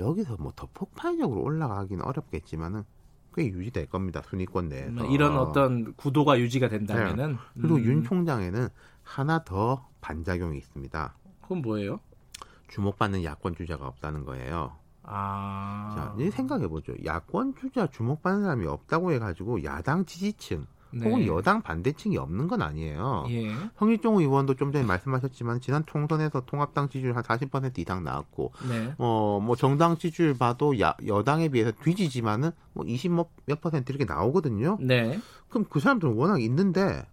여기서 뭐 더 폭발적으로 올라가기는 어렵겠지만은 꽤 유지될 겁니다 순위권 내에서. 뭐 이런 어떤 구도가 유지가 된다면은 네. 그리고 음, 윤 총장에는 하나 더 반작용이 있습니다. 그건 뭐예요? 주목받는 야권 주자가 없다는 거예요. 아, 자, 이제 생각해보죠. 야권 주자 주목받는 사람이 없다고 해가지고 야당 지지층 네. 혹은 여당 반대층이 없는 건 아니에요. 예. 성일종 의원도 좀 전에 말씀하셨지만 지난 총선에서 통합당 지지율 한 40% 이상 나왔고 네. 어, 뭐 정당 지지율 봐도 야, 여당에 비해서 뒤지지만은 뭐 20몇 퍼센트 이렇게 나오거든요. 네. 그럼 그 사람들은 워낙 있는데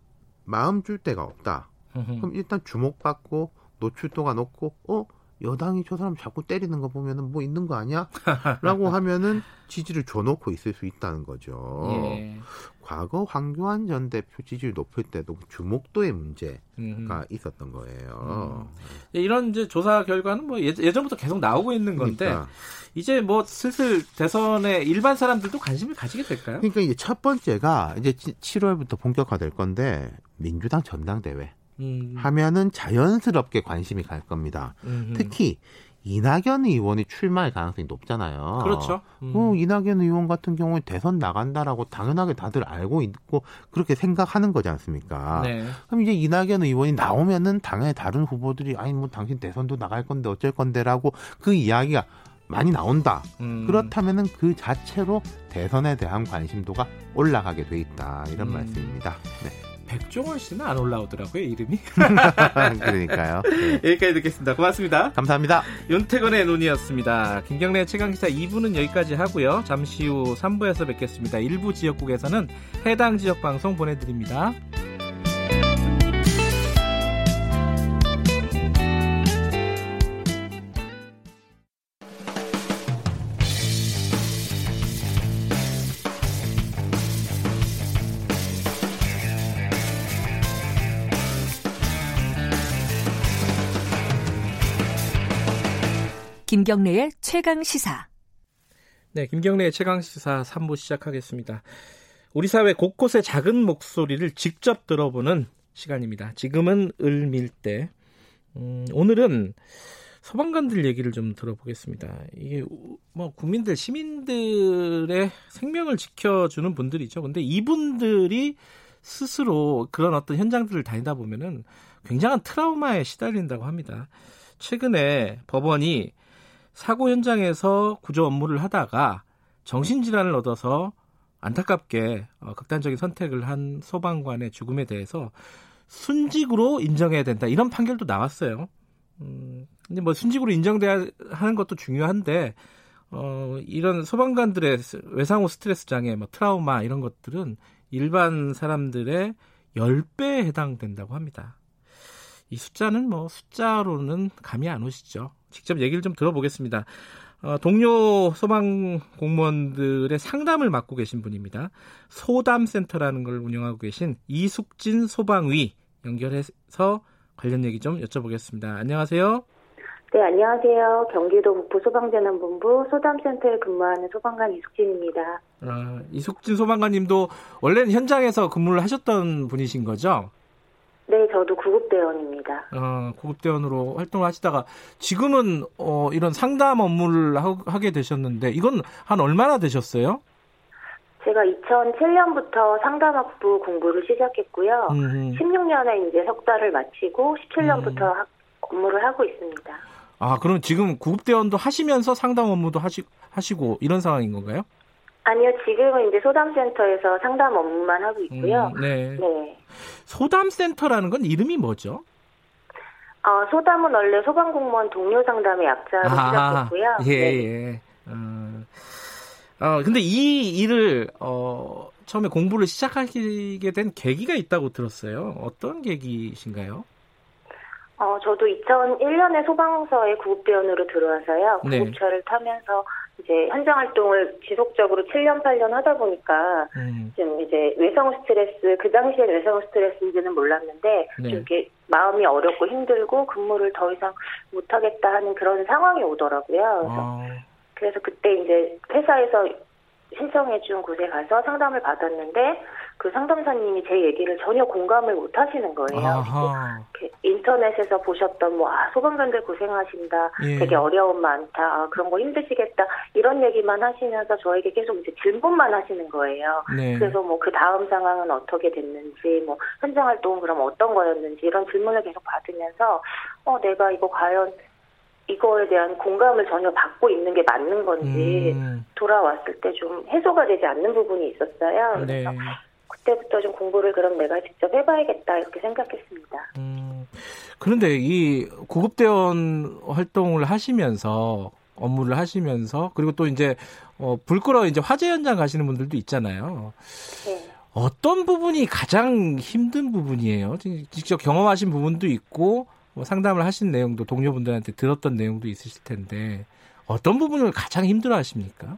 마음 줄 데가 없다. 그럼 일단 주목받고 노출도가 높고 어 여당이 저 사람 자꾸 때리는 거 보면은 뭐 있는 거 아니야? 라고 하면은 지지를 줘놓고 있을 수 있다는 거죠. 예. 과거 황교안 전 대표 지지율 높을 때도 주목도의 문제가 음. 있었던 거예요. 이런 이제 조사 결과는 뭐 예, 예전부터 계속 나오고 있는 건데 그러니까. 이제 뭐 슬슬 대선에 일반 사람들도 관심을 가지게 될까요? 그러니까 이제 첫 번째가 이제 7월부터 본격화될 건데 민주당 전당대회 음, 하면은 자연스럽게 관심이 갈 겁니다. 음, 특히 이낙연 의원이 출마할 가능성이 높잖아요. 그렇죠. 음. 어, 이낙연 의원 같은 경우에 대선 나간다라고 당연하게 다들 알고 있고 그렇게 생각하는 거지 않습니까? 네. 그럼 이제 이낙연 의원이 나오면은 당연히 다른 후보들이 아니 뭐 당신 대선도 나갈 건데 어쩔 건데라고 그 이야기가 많이 나온다. 음. 그렇다면은 그 자체로 대선에 대한 관심도가 올라가게 돼 있다 이런 음. 말씀입니다. 네. 백종원 씨는 안 올라오더라고요 이름이. 그러니까요. 네. 여기까지 듣겠습니다. 고맙습니다. 감사합니다. 윤태건의 눈이었습니다. 김경래 최강 기사 2부는 여기까지 하고요. 잠시 후 3부에서 뵙겠습니다. 일부 지역국에서는 해당 지역 방송 보내드립니다. 김경래의 최강 시사. 네, 김경래의 최강 시사 3부 시작하겠습니다. 우리 사회 곳곳의 작은 목소리를 직접 들어보는 시간입니다. 지금은 을밀대. 음, 오늘은 소방관들 얘기를 좀 들어보겠습니다. 이게 우- 뭐 국민들 시민들의 생명을 지켜주는 분들이죠. 근데 이분들이 스스로 그런 어떤 현장들을 다니다 보면은 굉장한 트라우마에 시달린다고 합니다. 최근에 법원이 사고 현장에서 구조 업무를 하다가 정신질환을 얻어서 안타깝게 어, 극단적인 선택을 한 소방관의 죽음에 대해서 순직으로 인정해야 된다 이런 판결도 나왔어요. 음, 근데 뭐 순직으로 인정돼야 하는 것도 중요한데 어, 이런 소방관들의 스- 외상후 스트레스 장애, 뭐 트라우마 이런 것들은 일반 사람들의 10배에 해당된다고 합니다. 이 숫자는 뭐 숫자로는 감이 안 오시죠. 직접 얘기를 좀 들어보겠습니다. 어, 동료 소방 공무원들의 상담을 맡고 계신 분입니다. 소담센터라는 걸 운영하고 계신 이숙진 소방위 연결해서 관련 얘기 좀 여쭤보겠습니다. 안녕하세요. 네, 안녕하세요. 경기도 북부 소방재난본부 소담센터에 근무하는 소방관 이숙진입니다. 어, 이숙진 소방관님도 원래는 현장에서 근무를 하셨던 분이신 거죠? 네, 저도 구급대원입니다. 어, 고급대원으로 활동을 하시다가 지금은 어, 이런 상담 업무를 하, 하게 되셨는데 이건 한 얼마나 되셨어요? 제가 2007년부터 상담학부 공부를 시작했고요. 음. 16년에 이제 석 달을 마치고 17년부터 업무를 하고 있습니다. 아, 그럼 지금 구급대원도 하시면서 상담 업무도 하시, 하시고 이런 상황인 건가요? 아니요, 지금은 이제 소담센터에서 상담 업무만 하고 있고요. 음, 네. 네. 소담센터라는 건 이름이 뭐죠? 어, 소담은 원래 소방공무원 동료 상담의 약자로 시작했고요. 예, 네. 예. 어, 어, 근데 이 일을, 어, 처음에 공부를 시작하게 된 계기가 있다고 들었어요. 어떤 계기신가요? 어, 저도 2001년에 소방서에 구급대원으로 들어와서요. 네. 구급차를 타면서 이제 현장 활동을 지속적으로 7년, 8년 하다 보니까 음. 좀 이제 외상 스트레스, 그 당시에 외상 스트레스인지는 몰랐는데 네. 좀 이렇게 마음이 어렵고 힘들고 근무를 더 이상 못하겠다 하는 그런 상황이 오더라고요. 그래서, 아, 그래서 그때 이제 회사에서 신청해준 곳에 가서 상담을 받았는데 그 상담사님이 제 얘기를 전혀 공감을 못 하시는 거예요. 이렇게 인터넷에서 보셨던 뭐 아, 소방관들 고생하신다, 예. 되게 어려움 많다, 아, 그런 거 힘드시겠다 이런 얘기만 하시면서 저에게 계속 이제 질문만 하시는 거예요. 네. 그래서 뭐 그 다음 상황은 어떻게 됐는지, 뭐 현장 활동은 그럼 어떤 거였는지 이런 질문을 계속 받으면서 어 내가 이거 과연 이거에 대한 공감을 전혀 받고 있는 게 맞는 건지 음, 돌아왔을 때 좀 해소가 되지 않는 부분이 있었어요. 네. 그래서 그때부터 좀 공부를 그럼 내가 직접 해봐야겠다 이렇게 생각했습니다. 음. 그런데 이 구급대원 활동을 하시면서 업무를 하시면서 그리고 또 이제 어, 불 끌어 이제 화재 현장 가시는 분들도 있잖아요. 네. 어떤 부분이 가장 힘든 부분이에요? 지- 직접 경험하신 부분도 있고 뭐 상담을 하신 내용도 동료분들한테 들었던 내용도 있으실 텐데 어떤 부분을 가장 힘들어하십니까?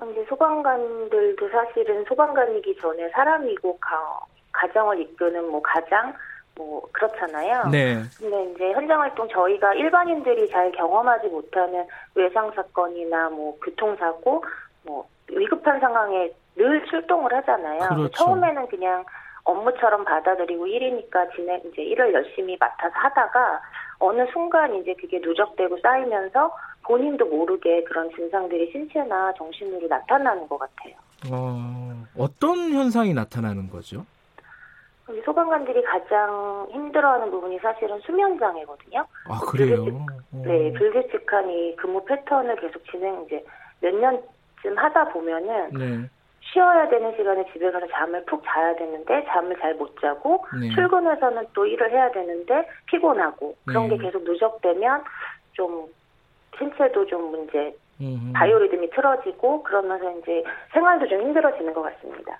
어, 이제 소방관들도 사실은 소방관이기 전에 사람이고 가, 가정을 이끄는 뭐 가장 뭐 그렇잖아요. 네. 근데 이제 현장 활동 저희가 일반인들이 잘 경험하지 못하는 외상 사건이나 뭐 교통사고 뭐 위급한 상황에 늘 출동을 하잖아요. 그렇죠. 처음에는 그냥 업무처럼 받아들이고 일이니까 진행 이제 일을 열심히 맡아서 하다가 어느 순간 이제 그게 누적되고 쌓이면서 본인도 모르게 그런 증상들이 신체나 정신으로 나타나는 것 같아요. 어, 어떤 현상이 나타나는 거죠? 우리 소방관들이 가장 힘들어하는 부분이 사실은 수면 장애거든요. 아 그래요? 네, 불규칙한 이 근무 패턴을 계속 진행 이제 몇 년쯤 하다 보면은 네. 쉬어야 되는 시간에 집에 가서 잠을 푹 자야 되는데 잠을 잘 못 자고 네. 출근해서는 또 일을 해야 되는데 피곤하고 그런 네. 게 계속 누적되면 좀 신체도 좀 문제, 음흠. 바이오리듬이 틀어지고 그러면서 이제 생활도 좀 힘들어지는 것 같습니다.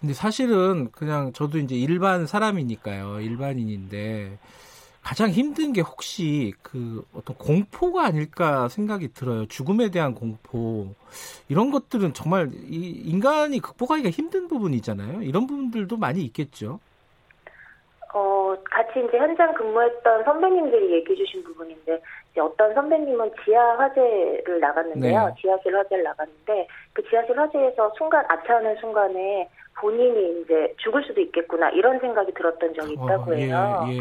근데 사실은 그냥 저도 이제 일반 사람이니까요. 일반인인데 가장 힘든 게 혹시 그 어떤 공포가 아닐까 생각이 들어요. 죽음에 대한 공포. 이런 것들은 정말 이 인간이 극복하기가 힘든 부분이잖아요. 이런 부분들도 많이 있겠죠. 어, 같이 이제 현장 근무했던 선배님들이 얘기해 주신 부분인데, 이제 어떤 선배님은 지하 화재를 나갔는데요. 네. 지하실 화재를 나갔는데, 그 지하실 화재에서 순간, 아차하는 순간에 본인이 이제 죽을 수도 있겠구나, 이런 생각이 들었던 적이 있다고 어, 예, 해요. 예.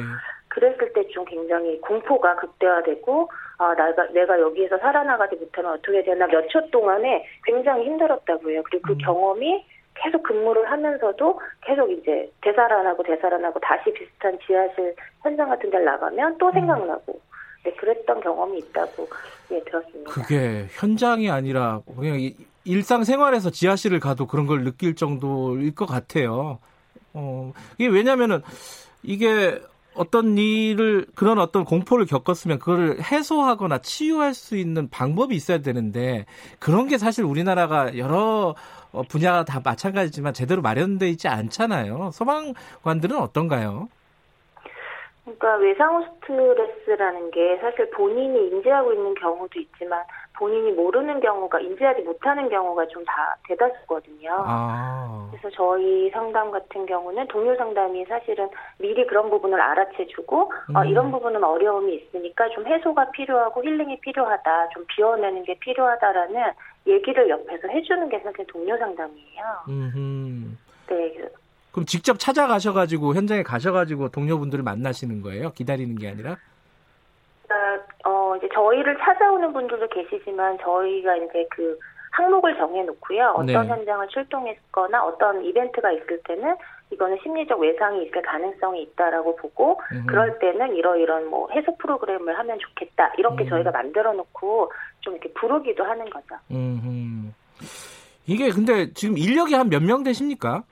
그랬을 때 좀 굉장히 공포가 극대화되고, 아, 내가, 내가 여기에서 살아나가지 못하면 어떻게 되나 몇 초 동안에 굉장히 힘들었다고 해요. 그리고 그 음. 경험이 계속 근무를 하면서도 계속 이제 되살아나고 되살아나고 다시 비슷한 지하실 현장 같은 데를 나가면 음. 또 생각나고, 네, 그랬던 경험이 있다고, 예, 들었습니다. 그게 현장이 아니라 그냥 이- 일상생활에서 지하실을 가도 그런 걸 느낄 정도일 것 같아요. 어, 이게 왜냐면은 이게 어떤 일을 그런 어떤 공포를 겪었으면 그거를 해소하거나 치유할 수 있는 방법이 있어야 되는데 그런 게 사실 우리나라가 여러 어, 분야 다 마찬가지지만 제대로 마련돼 있지 않잖아요. 소방관들은 어떤가요? 그러니까 외상 후 스트레스라는 게 사실 본인이 인지하고 있는 경우도 있지만 본인이 모르는 경우가 인지하지 못하는 경우가 좀 다 대다수거든요. 아, 그래서 저희 상담 같은 경우는 동료 상담이 사실은 미리 그런 부분을 알아채주고 아, 음. 이런 부분은 어려움이 있으니까 좀 해소가 필요하고 힐링이 필요하다, 좀 비워내는 게 필요하다라는 얘기를 옆에서 해주는 게 사실 동료 상담이에요. 음. 네, 그- 그럼 직접 찾아가셔가지고 현장에 가셔가지고 동료분들을 만나시는 거예요? 기다리는 게 아니라? 그러니까 어 이제 저희를 찾아오는 분들도 계시지만 저희가 이제 그 항목을 정해놓고요. 어떤 네. 현장을 출동했거나 어떤 이벤트가 있을 때는 이거는 심리적 외상이 있을 가능성이 있다라고 보고 음흠. 그럴 때는 이러이런 뭐 해소 프로그램을 하면 좋겠다 이렇게 음. 저희가 만들어 놓고 좀 이렇게 부르기도 하는 거죠. 음. 이게 근데 지금 인력이 한 몇 명 되십니까?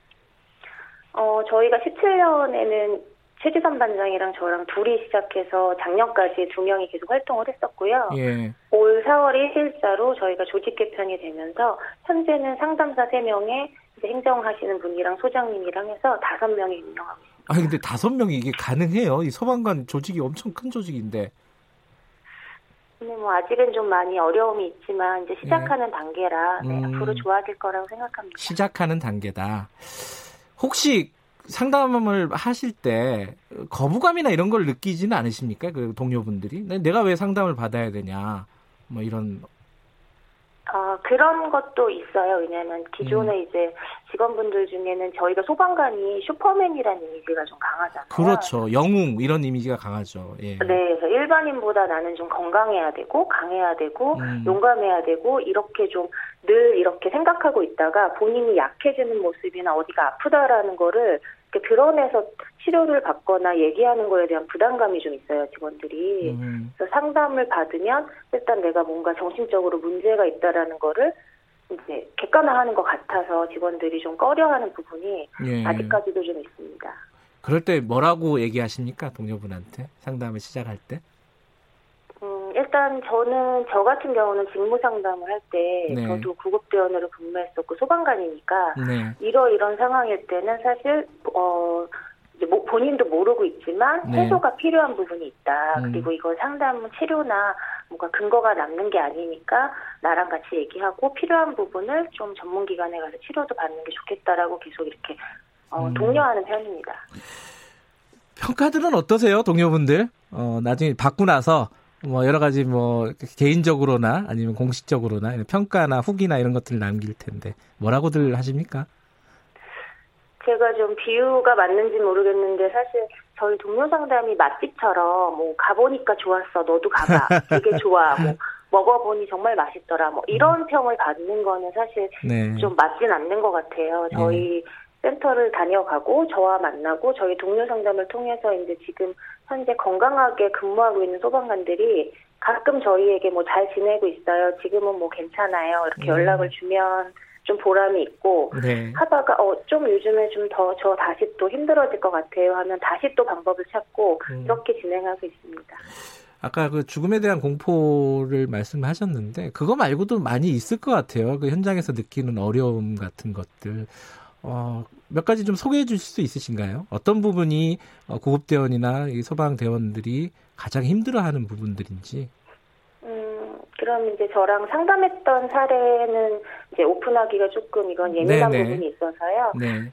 어 저희가 17년에는 최지선 반장이랑 저랑 둘이 시작해서 작년까지 두 명이 계속 활동을 했었고요. 예. 올 4월 1일자로 저희가 조직 개편이 되면서 현재는 상담사 3명에 이제 행정하시는 분이랑 소장님이랑 해서 5명이 운영하고 있습니다. 아 근데 다섯 명이 이게 가능해요? 이 소방관 조직이 엄청 큰 조직인데. 근데 뭐 아직은 좀 많이 어려움이 있지만 이제 시작하는 단계라 네, 음. 앞으로 좋아질 거라고 생각합니다. 시작하는 단계다. 혹시 상담을 하실 때 거부감이나 이런 걸 느끼지는 않으십니까? 그 동료분들이 내- 내가 왜 상담을 받아야 되냐 뭐 이런 어, 그런 것도 있어요. 왜냐하면 기존에 음. 이제 직원분들 중에는 저희가 소방관이 슈퍼맨이라는 이미지가 좀 강하잖아요. 그렇죠 영웅 이런 이미지가 강하죠. 예. 네, 그래서 일반인보다 나는 좀 건강해야 되고 강해야 되고 음. 용감해야 되고 이렇게 좀 늘 이렇게 생각하고 있다가 본인이 약해지는 모습이나 어디가 아프다라는 거를 드러내서 치료를 받거나 얘기하는 거에 대한 부담감이 좀 있어요 직원들이. 음. 그래서 상담을 받으면 일단 내가 뭔가 정신적으로 문제가 있다라는 거를 이제 객관화하는 것 같아서 직원들이 좀 꺼려하는 부분이 예. 아직까지도 좀 있습니다. 그럴 때 뭐라고 얘기하십니까 동료분한테 상담을 시작할 때? 음, 일단 저는 저 같은 경우는 직무 상담을 할때 네. 저도 구급대원으로 근무했었고 소방관이니까 네. 이러 이런 상황일 때는 사실 어 이제 뭐 본인도 모르고 있지만 네. 해소가 필요한 부분이 있다. 음. 그리고 이거 상담은 치료나 뭔가 근거가 남는 게 아니니까 나랑 같이 얘기하고 필요한 부분을 좀 전문기관에 가서 치료도 받는 게 좋겠다라고 계속 이렇게 어, 음. 독려하는 편입니다. 평가들은 어떠세요 동료분들? 어 나중에 받고 나서 뭐 여러 가지 뭐 개인적으로나 아니면 공식적으로나 평가나 후기나 이런 것들을 남길 텐데 뭐라고들 하십니까? 제가 좀 비유가 맞는지 모르겠는데 사실 저희 동료 상담이 맛집처럼 뭐 가보니까 좋았어 너도 가봐 되게 좋아 뭐 먹어보니 정말 맛있더라 뭐 이런 평을 받는 거는 사실 네. 좀 맞진 않는 것 같아요. 저희 센터를 다녀가고 저와 만나고 저희 동료 상담을 통해서 이제 지금 현재 건강하게 근무하고 있는 소방관들이 가끔 저희에게 뭐 잘 지내고 있어요. 지금은 뭐 괜찮아요. 이렇게 음. 연락을 주면 좀 보람이 있고 네. 하다가 어 좀 요즘에 좀 더 저 다시 또 힘들어질 것 같아요 하면 다시 또 방법을 찾고 음. 이렇게 진행하고 있습니다. 아까 그 죽음에 대한 공포를 말씀하셨는데 그거 말고도 많이 있을 것 같아요. 그 현장에서 느끼는 어려움 같은 것들. 어, 몇 가지 좀 소개해 주실 수 있으신가요? 어떤 부분이 어, 구급대원이나 이 소방대원들이 가장 힘들어하는 부분들인지. 음, 그럼 이제 저랑 상담했던 사례는 이제 오픈하기가 조금 이건 예민한 네네. 부분이 있어서요. 네.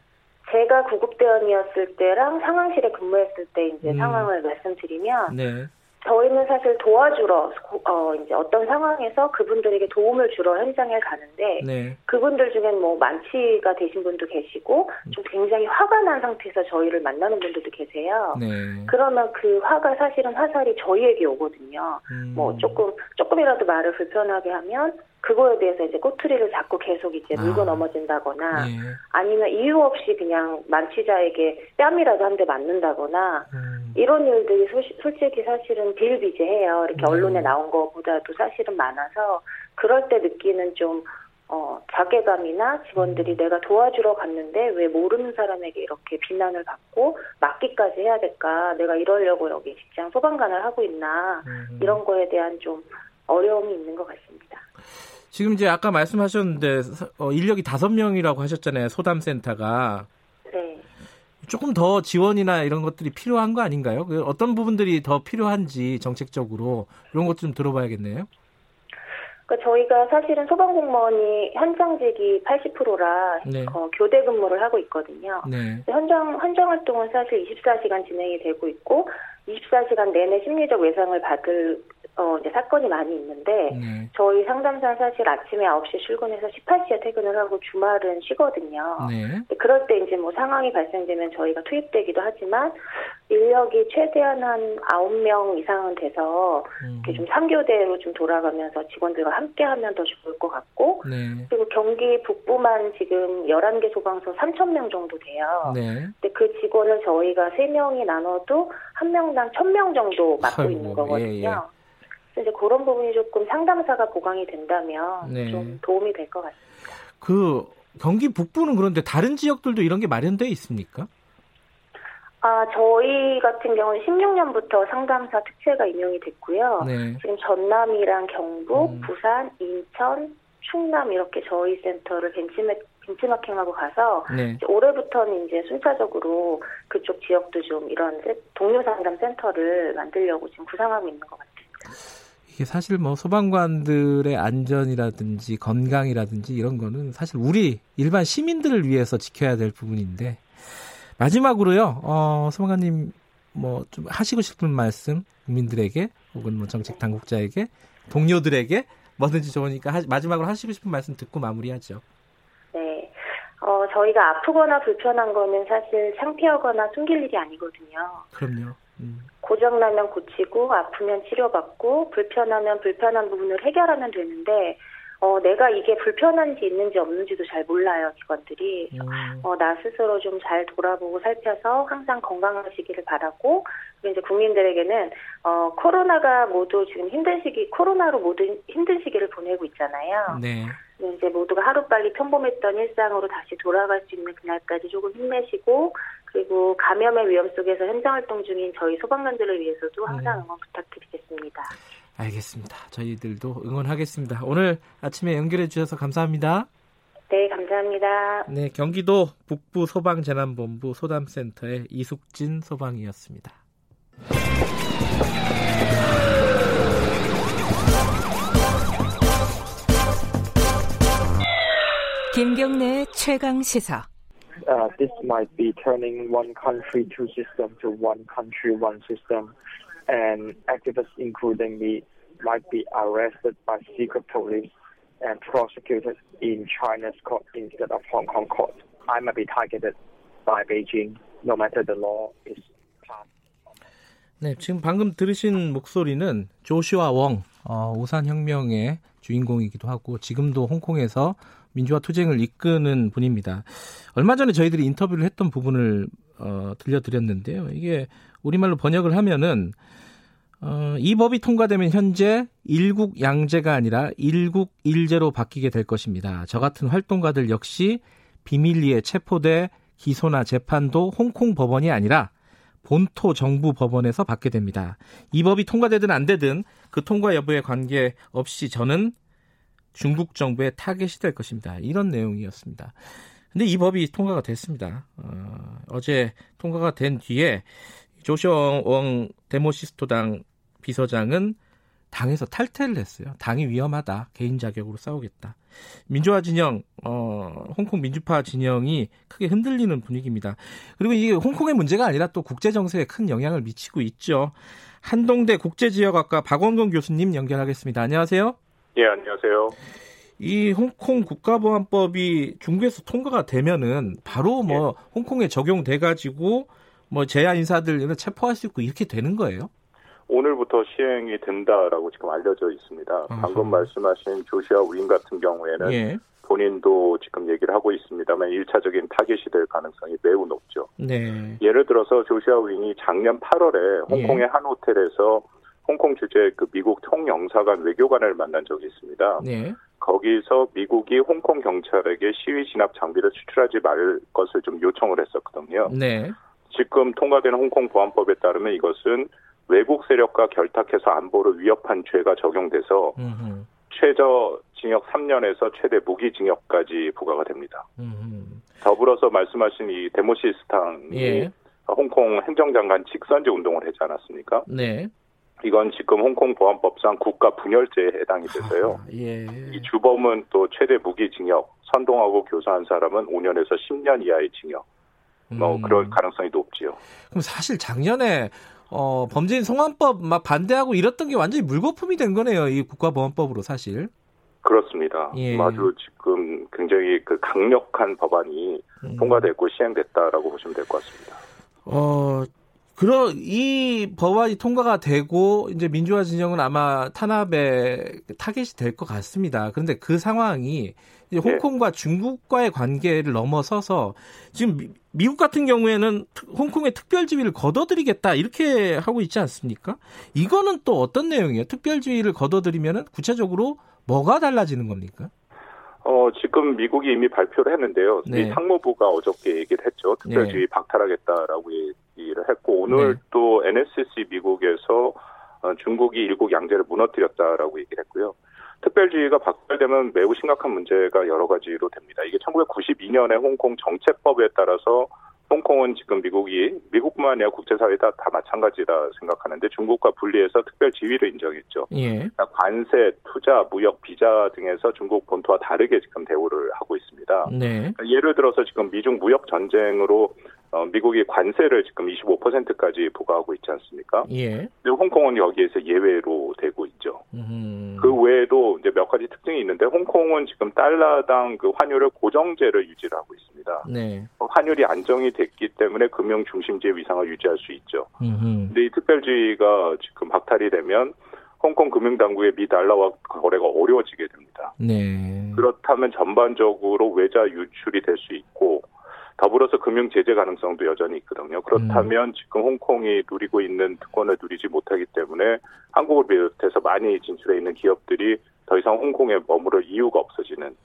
제가 구급대원이었을 때랑 상황실에 근무했을 때 이제 음. 상황을 말씀드리면 네. 저희는 사실 도와주러 고- 어 이제 어떤 상황에서 그분들에게 도움을 주러 현장에 가는데 네. 그분들 중엔 뭐 만취가 되신 분도 계시고 좀 굉장히 화가 난 상태에서 저희를 만나는 분들도 계세요. 네. 그러면 그 화가 사실은 화살이 저희에게 오거든요. 음. 뭐 조금 조금이라도 말을 불편하게 하면 그거에 대해서 이제 꼬투리를 잡고 계속 이제 물고 아. 넘어진다거나 예. 아니면 이유 없이 그냥 만취자에게 뺨이라도 한 대 맞는다거나 음. 이런 일들이 소시- 솔직히 사실은 비일비재해요. 이렇게 네. 언론에 나온 것보다도 사실은 많아서 그럴 때 느끼는 좀 어, 자괴감이나 직원들이 내가 도와주러 갔는데 왜 모르는 사람에게 이렇게 비난을 받고 맞기까지 해야 될까? 내가 이러려고 여기 직장 소방관을 하고 있나? 음. 이런 거에 대한 좀 어려움이 있는 것 같습니다. 지금 이제 아까 말씀하셨는데 서- 어, 인력이 다섯 명이라고 하셨잖아요. 소담센터가 네. 조금 더 지원이나 이런 것들이 필요한 거 아닌가요? 그 어떤 부분들이 더 필요한지 정책적으로 이런 것 좀 들어봐야겠네요. 그러니까 저희가 사실은 소방공무원이 현장직이 80%라 네. 어, 교대 근무를 하고 있거든요. 네. 현장 현장 활동은 사실 24시간 진행이 되고 있고 24시간 내내 심리적 외상을 받을 어, 이제 사건이 많이 있는데 네. 저희 상담사는 사실 아침에 9시에 출근해서 18시에 퇴근을 하고 주말은 쉬거든요. 네. 그럴 때 이제 뭐 상황이 발생되면 저희가 투입되기도 하지만 인력이 최대한 한 9명 이상은 돼서 음. 이렇게 좀 3교대로 좀 돌아가면서 직원들과 함께 하면 더 좋을 것 같고 네. 그리고 경기 북부만 지금 11개 소방서 3,000명 정도 돼요. 네. 근데 그 직원을 저희가 3명이 나눠도 한 명당 1,000명 정도 맡고 아이고, 있는 거거든요. 예, 예. 이제 그런 부분이 조금 상담사가 보강이 된다면 네. 좀 도움이 될 것 같습니다. 그 경기 북부는 그런데 다른 지역들도 이런 게 마련돼 있습니까? 아, 저희 같은 경우는 16년부터 상담사 특채가 임용이 됐고요. 네. 지금 전남이랑 경북, 음. 부산, 인천, 충남 이렇게 저희 센터를 벤치마, 벤치마킹하고 가서 네. 이제 올해부터는 이제 순차적으로 그쪽 지역도 좀 이런 세- 동료 상담 센터를 만들려고 지금 구상하고 있는 것 같아요. 이게 사실 뭐 소방관들의 안전이라든지 건강이라든지 이런 거는 사실 우리 일반 시민들을 위해서 지켜야 될 부분인데 마지막으로요, 어, 소방관님 뭐 좀 하시고 싶은 말씀 국민들에게 혹은 뭐 정책 당국자에게 동료들에게 뭐든지 좋으니까 하, 마지막으로 하시고 싶은 말씀 듣고 마무리하죠. 네. 어, 저희가 아프거나 불편한 거는 사실 창피하거나 숨길 일이 아니거든요. 그럼요. 음. 고장나면 고치고 아프면 치료받고 불편하면 불편한 부분을 해결하면 되는데 어, 내가 이게 불편한지 있는지 없는지도 잘 몰라요 기관들이 음. 어, 나 스스로 좀 잘 돌아보고 살펴서 항상 건강하시기를 바라고 그리고 이제 국민들에게는 어, 코로나가 모두 지금 힘든 시기 코로나로 모두 힘든 시기를 보내고 있잖아요. 네. 이제 모두가 하루빨리 평범했던 일상으로 다시 돌아갈 수 있는 그날까지 조금 힘내시고 그리고 감염의 위험 속에서 현장 활동 중인 저희 소방관들을 위해서도 항상 응원 부탁드리겠습니다. 알겠습니다. 저희들도 응원하겠습니다. 오늘 아침에 연결해 주셔서 감사합니다. 네, 감사합니다. 네, 경기도 북부 소방재난본부 소담센터의 이숙진 소방이었습니다. 김경래 최강 시사. uh, this might be turning one country, two systems to one country, one system, and activists, including me, might be arrested by secret police and prosecuted in China's court instead of Hong Kong court. I might be targeted by Beijing, no matter the law is passed. 네, 지금 방금 들으신 목소리는 조슈아 웡, 어, 우산혁명의 주인공이기도 하고 지금도 홍콩에서 민주화 투쟁을 이끄는 분입니다. 얼마 전에 저희들이 인터뷰를 했던 부분을 어, 들려드렸는데요. 이게 우리말로 번역을 하면은 어, 이 법이 통과되면 현재 일국 양제가 아니라 일국 일제로 바뀌게 될 것입니다. 저 같은 활동가들 역시 비밀리에 체포돼 기소나 재판도 홍콩 법원이 아니라 본토 정부 법원에서 받게 됩니다. 이 법이 통과되든 안 되든 그 통과 여부에 관계없이 저는 중국 정부의 타겟이 될 것입니다. 이런 내용이었습니다. 근데 이 법이 통과가 됐습니다. 어, 제 통과가 된 뒤에 조시아 웡 데모시스토당 비서장은 당에서 탈퇴를 했어요. 당이 위험하다. 개인 자격으로 싸우겠다. 민주화 진영, 어, 홍콩 민주파 진영이 크게 흔들리는 분위기입니다. 그리고 이게 홍콩의 문제가 아니라 또 국제 정세에 큰 영향을 미치고 있죠. 한동대 국제지역학과 박원근 교수님 연결하겠습니다. 안녕하세요. 예, 안녕하세요. 이 홍콩 국가보안법이 중국에서 통과가 되면은 바로 뭐 예. 홍콩에 적용돼 가지고 뭐 제야 인사들을 체포할 수 있고 이렇게 되는 거예요? 오늘부터 시행이 된다라고 지금 알려져 있습니다. 어허. 방금 말씀하신 조시아 우인 같은 경우에는 예. 본인도 지금 얘기를 하고 있습니다만 1차적인 타겟이 될 가능성이 매우 높죠. 네. 예를 들어서 조시아 우인이 작년 8월에 홍콩의 예. 한 호텔에서 홍콩 주재 그 미국 통영사관 외교관을 만난 적이 있습니다. 네. 거기서 미국이 홍콩 경찰에게 시위 진압 장비를 수출하지 말 것을 좀 요청을 했었거든요. 네. 지금 통과되는 홍콩 보안법에 따르면 이것은 외국 세력과 결탁해서 안보를 위협한 죄가 적용돼서 음흠. 최저 징역 3년에서 최대 무기징역까지 부과가 됩니다. 음흠. 더불어서 말씀하신 이 데모시스탕이 예. 홍콩 행정장관 직선제 운동을 하지 않았습니까? 네. 이건 지금 홍콩 보안법상 국가 분열죄에 해당이 돼서요. 아, 예. 이 주범은 또 최대 무기징역, 선동하고 교사한 사람은 5년에서 10년 이하의 징역. 뭐 음. 그럴 가능성이 높지요. 그럼 사실 작년에 어, 범죄인 성환법 막 반대하고 이랬던 게 완전히 물거품이 된 거네요. 이 국가보안법으로 사실. 그렇습니다. 예. 아주 지금 굉장히 그 강력한 법안이 음. 통과됐고 시행됐다라고 보시면 될 것 같습니다. 어, 그런 이 법안이 통과가 되고 이제 민주화 진영은 아마 탄압의 타겟이 될 것 같습니다. 그런데 그 상황이 이제 홍콩과 중국과의 관계를 넘어서서 지금 미, 미국 같은 경우에는 홍콩의 특별 지위를 걷어들이겠다 이렇게 하고 있지 않습니까? 이거는 또 어떤 내용이에요? 특별 지위를 걷어들이면은 구체적으로 뭐가 달라지는 겁니까? 어, 지금 미국이 이미 발표를 했는데요. 네. 미 상무부가 어저께 얘기를 했죠. 특별지위 네. 박탈하겠다라고 얘기를 했고, 오늘 네. 또 NSC 미국에서 어, 중국이 일국 양제를 무너뜨렸다라고 얘기를 했고요. 특별지위가 박탈되면 매우 심각한 문제가 여러 가지로 됩니다. 이게 1992년에 홍콩 정체법에 따라서 홍콩은 지금 미국이 미국뿐만 아니라 국제사회 다, 다 마찬가지라 생각하는데 중국과 분리해서 특별 지위를 인정했죠. 예. 그러니까 관세, 투자, 무역, 비자 등에서 중국 본토와 다르게 지금 대우를 하고 있습니다. 네. 그러니까 예를 들어서 지금 미중 무역 전쟁으로 어, 미국이 관세를 지금 25%까지 부과하고 있지 않습니까? 예. 근데 홍콩은 여기에서 예외로 되고 있죠. 음. 그 외에도 이제 몇 가지 특징이 있는데 홍콩은 지금 달러당 그 환율을 고정제를 유지를 하고 있습니다. 네. 환율이 안정이 됐기 때문에 금융 중심지의 위상을 유지할 수 있죠. 음흠. 근데 이 특별주의가 지금 박탈이 되면 홍콩 금융당국의 미 달러와 거래가 어려워지게 됩니다. 네. 그렇다면 전반적으로 외자 유출이 될 수 있고 더불어서 금융 제재 가능성도 여전히 있거든요. 그렇다면 음. 지금 홍콩이 누리고 있는 특권을 누리지 못하기 때문에 한국을 비롯해서 많이 진출해 있는 기업들이 더 이상 홍콩에 머무를 이유가 없어지는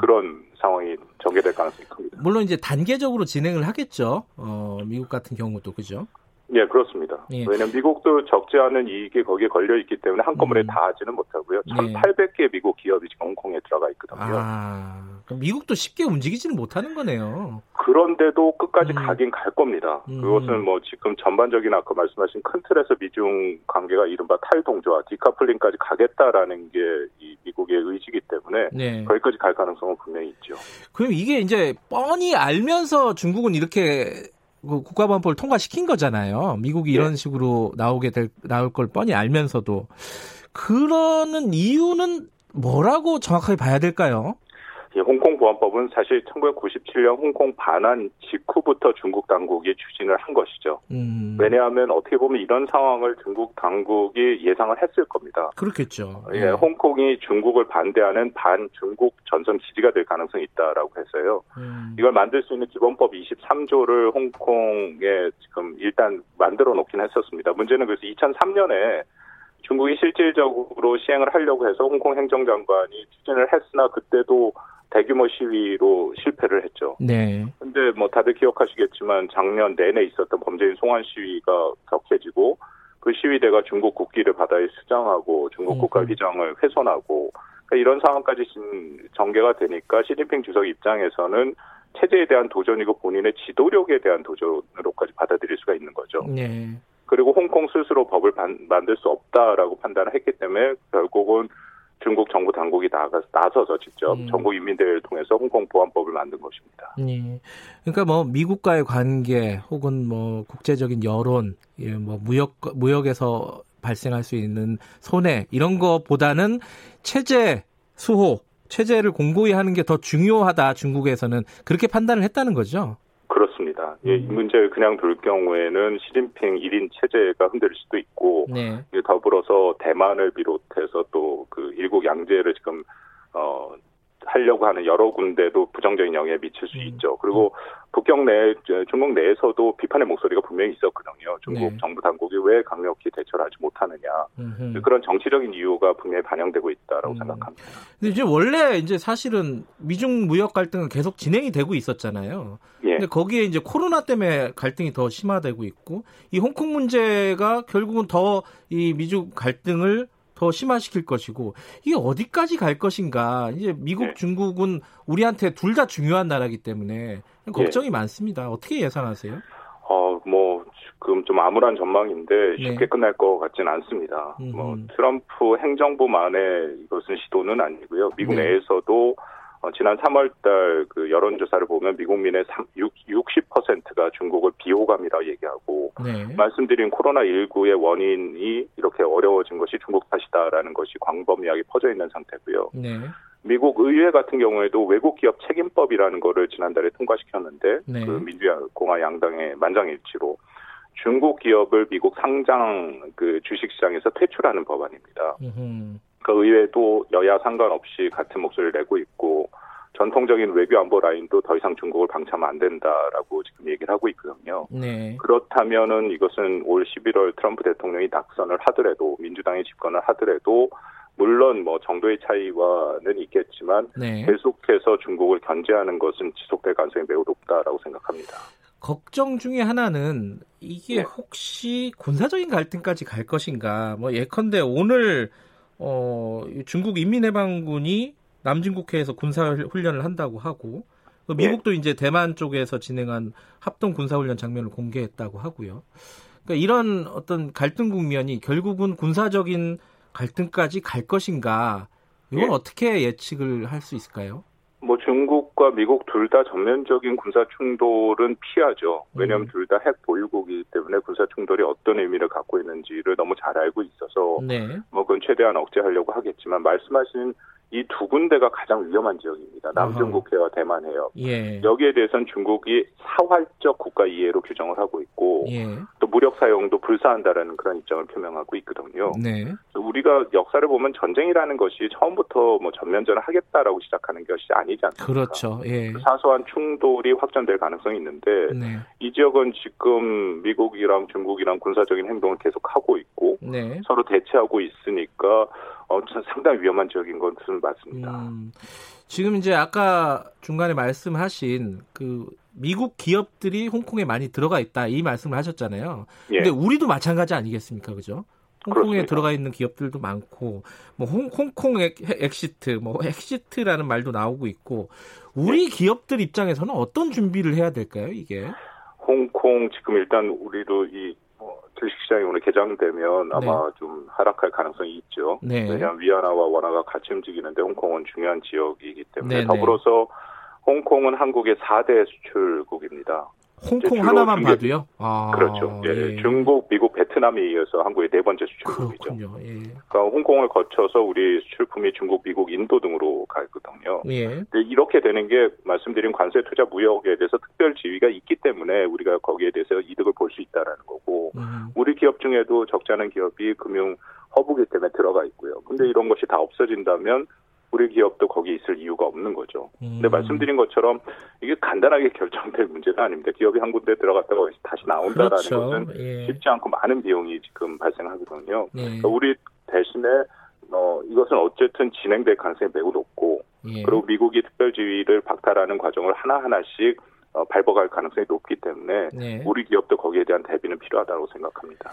그런 상황이 전개될 가능성이 큽니다. 물론 이제 단계적으로 진행을 하겠죠. 어, 미국 같은 경우도 그죠? 예, 그렇습니다. 예. 왜냐하면 미국도 적지 않은 이익이 거기에 걸려 있기 때문에 한꺼번에 음. 다 하지는 못하고요. 네. 1,800개 미국 기업이 지금 홍콩에 들어가 있거든요. 아, 그럼 미국도 쉽게 움직이지는 못하는 거네요. 그런데도 끝까지 음. 가긴 갈 겁니다. 음. 그것은 뭐 지금 전반적인 아까 말씀하신 큰 틀에서 미중 관계가 이른바 탈동조화, 디카플링까지 가겠다라는 게 이 미국의 의지이기 때문에 네. 거기까지 갈 가능성은 분명히 있죠. 그럼 이게 이제 뻔히 알면서 중국은 이렇게 그 국가보안법을 통과시킨 거잖아요. 미국이 이런 식으로 나오게 될 나올 걸 뻔히 알면서도 그러는 이유는 뭐라고 정확하게 봐야 될까요? 이 홍콩 보안법은 사실 1997년 홍콩 반환 직후부터 중국 당국이 추진을 한 것이죠. 음, 왜냐하면 어떻게 보면 이런 상황을 중국 당국이 예상을 했을 겁니다. 그렇겠죠. 예, 홍콩이 중국을 반대하는 반중국 전선 기지가 될 가능성이 있다라고 해서요. 음, 이걸 만들 수 있는 기본법 23조를 홍콩에 지금 일단 만들어 놓긴 했었습니다. 문제는 그래서 2003년에 중국이 실질적으로 시행을 하려고 해서 홍콩 행정장관이 추진을 했으나 그때도 대규모 시위로 실패를 했죠. 네. 근데 뭐 다들 기억하시겠지만 작년 내내 있었던 범죄인 송환 시위가 격해지고 그 시위대가 중국 국기를 바다에 수장하고 중국 국가 위장을 훼손하고 그러니까 이런 상황까지 진- 전개가 되니까 시진핑 주석 입장에서는 체제에 대한 도전이고 본인의 지도력에 대한 도전으로까지 받아들일 수가 있는 거죠. 네. 그리고 홍콩 스스로 법을 반- 만들 수 없다라고 판단을 했기 때문에 결국은 중국 정부 당국이 나가, 나서서 직접 음. 전국 인민대회를 통해서 홍콩 보안법을 만든 것입니다. 예. 그러니까 뭐 미국과의 관계 혹은 뭐 국제적인 여론, 예, 뭐 무역 무역에서 발생할 수 있는 손해 이런 거보다는 체제 수호, 체제를 공고히 하는 게 더 중요하다 중국에서는 그렇게 판단을 했다는 거죠. 그렇습니다. 예, 이 문제를 그냥 둘 경우에는 시진핑 1인 체제가 흔들릴 수도 있고 네. 예, 더불어서 대만을 비롯해서 또 그 일국 양제를 지금 어 하려고 하는 여러 군데도 부정적인 영향을 미칠 수 있죠. 그리고 북경 내 중국 내에서도 비판의 목소리가 분명히 있었거든요. 중국 네. 정부 당국이 왜 강력히 대처를 하지 못하느냐 음흠. 그런 정치적인 이유가 분명히 반영되고 있다라고 생각합니다. 근데 이제 원래 이제 사실은 미중 무역 갈등은 계속 진행이 되고 있었잖아요. 예. 근데 거기에 이제 코로나 때문에 갈등이 더 심화되고 있고 이 홍콩 문제가 결국은 더 이 미중 갈등을 더 심화시킬 것이고 이게 어디까지 갈 것인가 이제 미국 네. 중국은 우리한테 둘 다 중요한 나라기 때문에 걱정이 많습니다. 어떻게 예상하세요? 어, 뭐, 지금 좀 암울한 전망인데 쉽게 네. 끝날 것 같지는 않습니다. 음흠. 뭐, 트럼프 행정부만의 이것은 시도는 아니고요. 미국 네. 내에서도 어, 지난 3월달 그 여론조사를 보면 미국민의 3, 6, 60%가 중국을 비호감이라 얘기하고 네. 말씀드린 코로나19의 원인이 이렇게 어려워진 것이 중국 탓이다라는 것이 광범위하게 퍼져 있는 상태고요. 네. 미국 의회 같은 경우에도 외국 기업 책임법이라는 거를 지난달에 통과시켰는데 네. 그 민주공화 양당의 만장일치로 중국 기업을 미국 상장 그 주식시장에서 퇴출하는 법안입니다. 음흠. 그 의회도 여야 상관없이 같은 목소리를 내고 있고 전통적인 외교 안보 라인도 더 이상 중국을 방치하면 안 된다라고 지금 얘기를 하고 있거든요. 네. 그렇다면은 이것은 올 11월 트럼프 대통령이 낙선을 하더라도 민주당이 집권을 하더라도 물론 뭐 정도의 차이와는 있겠지만 네. 계속해서 중국을 견제하는 것은 지속될 가능성이 매우 높다라고 생각합니다. 걱정 중에 하나는 이게 네. 혹시 군사적인 갈등까지 갈 것인가? 뭐 예컨대 오늘 어 중국 인민해방군이 남진국해에서 군사 훈련을 한다고 하고 그 미국도 예. 이제 대만 쪽에서 진행한 합동 군사훈련 장면을 공개했다고 하고요. 그러니까 이런 어떤 갈등 국면이 결국은 군사적인 갈등까지 갈 것인가? 이건 예. 어떻게 예측을 할 수 있을까요? 뭐 중국과 미국 둘 다 전면적인 군사 충돌은 피하죠. 왜냐하면 음. 둘다 핵 보유국이기 때문에 군사 충돌이 어떤 의미를 갖고 있는지를 너무 잘 알고 있어서 네. 뭐 그건 최대한 억제하려고 하겠지만 말씀하신 이 두 군데가 가장 위험한 지역입니다. 남중국해와 대만 해역. 예. 여기에 대해서는 중국이 사활적 국가 이해로 규정을 하고 있고 예. 또 무력 사용도 불사한다라는 그런 입장을 표명하고 있거든요. 네. 우리가 역사를 보면 전쟁이라는 것이 처음부터 뭐 전면전을 하겠다라고 시작하는 것이 아니지 않습니까? 그렇죠. 예. 사소한 충돌이 확전될 가능성이 있는데 네. 이 지역은 지금 미국이랑 중국이랑 군사적인 행동을 계속 하고 있고 네. 서로 대체하고 있으니까 어, 상당히 위험한 지역인 것은 맞습니다. 음, 지금 이제 아까 중간에 말씀하신 그 미국 기업들이 홍콩에 많이 들어가 있다 이 말씀을 하셨잖아요. 예. 근데 우리도 마찬가지 아니겠습니까, 그죠? 홍콩에 그렇습니다. 들어가 있는 기업들도 많고 뭐 홍, 홍콩 ex, exit, 뭐 exit라는 말도 나오고 있고 우리 예. 기업들 입장에서는 어떤 준비를 해야 될까요, 이게? 홍콩 지금 일단 우리도 이 주식시장이 오늘 개장되면 아마 네. 좀 하락할 가능성이 있죠. 네. 왜냐하면 위안화와 원화가 같이 움직이는데 홍콩은 중요한 지역이기 때문에 네, 네. 더불어서 홍콩은 한국의 4대 수출국입니다. 홍콩 하나만 중개, 봐도요? 아, 그렇죠. 예, 예. 중국, 미국, 베트남에 이어서 한국의 네 번째 수출국이죠. 예. 그러니까 홍콩을 거쳐서 우리 수출품이 중국, 미국, 인도 등으로 가거든요. 예. 이렇게 되는 게 말씀드린 관세 투자 무역에 대해서 특별 지위가 있기 때문에 우리가 거기에 대해서 이득을 볼 수 있다라는 거고 음. 우리 기업 중에도 적지 않은 기업이 금융 허브기 때문에 들어가 있고요. 근데 이런 것이 다 없어진다면 우리 기업도 거기 있을 이유가 없는 거죠. 음. 근데 말씀드린 것처럼 이게 간단하게 결정될 문제는 아닙니다. 기업이 한 군데 들어갔다가 다시 나온다라는 그렇죠. 것은 예. 쉽지 않고 많은 비용이 지금 발생하거든요. 예. 그러니까 우리 대신에 어, 이것은 어쨌든 진행될 가능성이 매우 높고 예. 그리고 미국이 특별지위를 박탈하는 과정을 하나하나씩 어, 밟아갈 가능성이 높기 때문에 네. 우리 기업도 거기에 대한 대비는 필요하다고 생각합니다.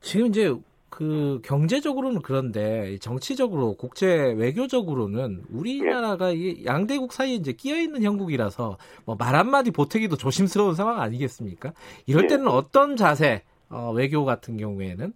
지금 이제 그 경제적으로는 그런데 정치적으로 국제 외교적으로는 우리나라가 이 양대국 사이에 이제 끼어 있는 형국이라서 뭐 말 한마디 보태기도 조심스러운 상황 아니겠습니까? 이럴 예. 때는 어떤 자세 어, 외교 같은 경우에는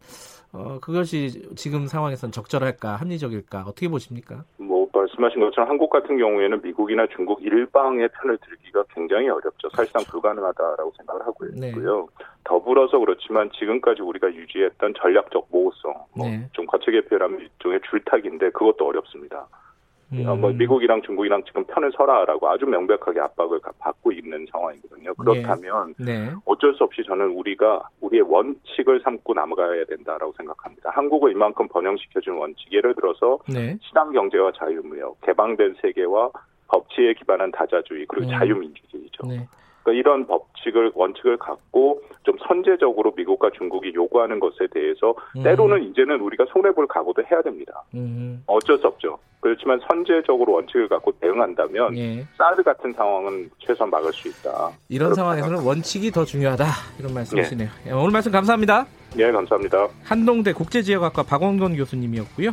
어, 그것이 지금 상황에선 적절할까 합리적일까 어떻게 보십니까? 뭐 말씀하신 것처럼 한국 같은 경우에는 미국이나 중국 일방의 편을 들기가 굉장히 어렵죠. 사실상 그렇죠. 불가능하다라고 생각을 하고 네. 있고요. 네. 더불어서 그렇지만 지금까지 우리가 유지했던 전략적 모호성, 뭐 네. 좀 과체계 표현하면 일종의 줄타기인데 그것도 어렵습니다. 음. 어, 뭐 미국이랑 중국이랑 지금 편을 서라라고 아주 명백하게 압박을 받고 있는 상황이거든요. 그렇다면 네. 네. 어쩔 수 없이 저는 우리가 우리의 원칙을 삼고 남아가야 된다라고 생각합니다. 한국을 이만큼 번영시켜준 원칙, 예를 들어서 네. 시장 경제와 자유무역, 개방된 세계와 법치에 기반한 다자주의 그리고 네. 자유민주주의죠. 네. 그러니까 이런 법칙을 원칙을 갖고 좀 선제적으로 미국과 중국이 요구하는 것에 대해서 음. 때로는 이제는 우리가 손해 볼 각오도 해야 됩니다. 음. 어쩔 수 없죠. 그렇지만 선제적으로 원칙을 갖고 대응한다면 예. 사드 같은 상황은 최소한 막을 수 있다. 이런 상황에서는 원칙이 더 중요하다 이런 말씀이시네요. 예. 오늘 말씀 감사합니다. 네, 감사합니다. 한동대 국제지역학과 박원건 교수님이었고요.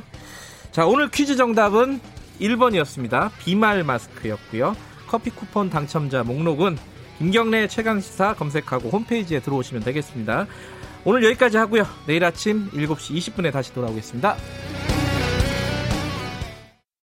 자, 오늘 퀴즈 정답은 1번이었습니다. 비말 마스크였고요. 커피 쿠폰 당첨자 목록은 김경래 최강 시사 검색하고 홈페이지에 들어오시면 되겠습니다. 오늘 여기까지 하고요. 내일 아침 7시 20분에 다시 돌아오겠습니다.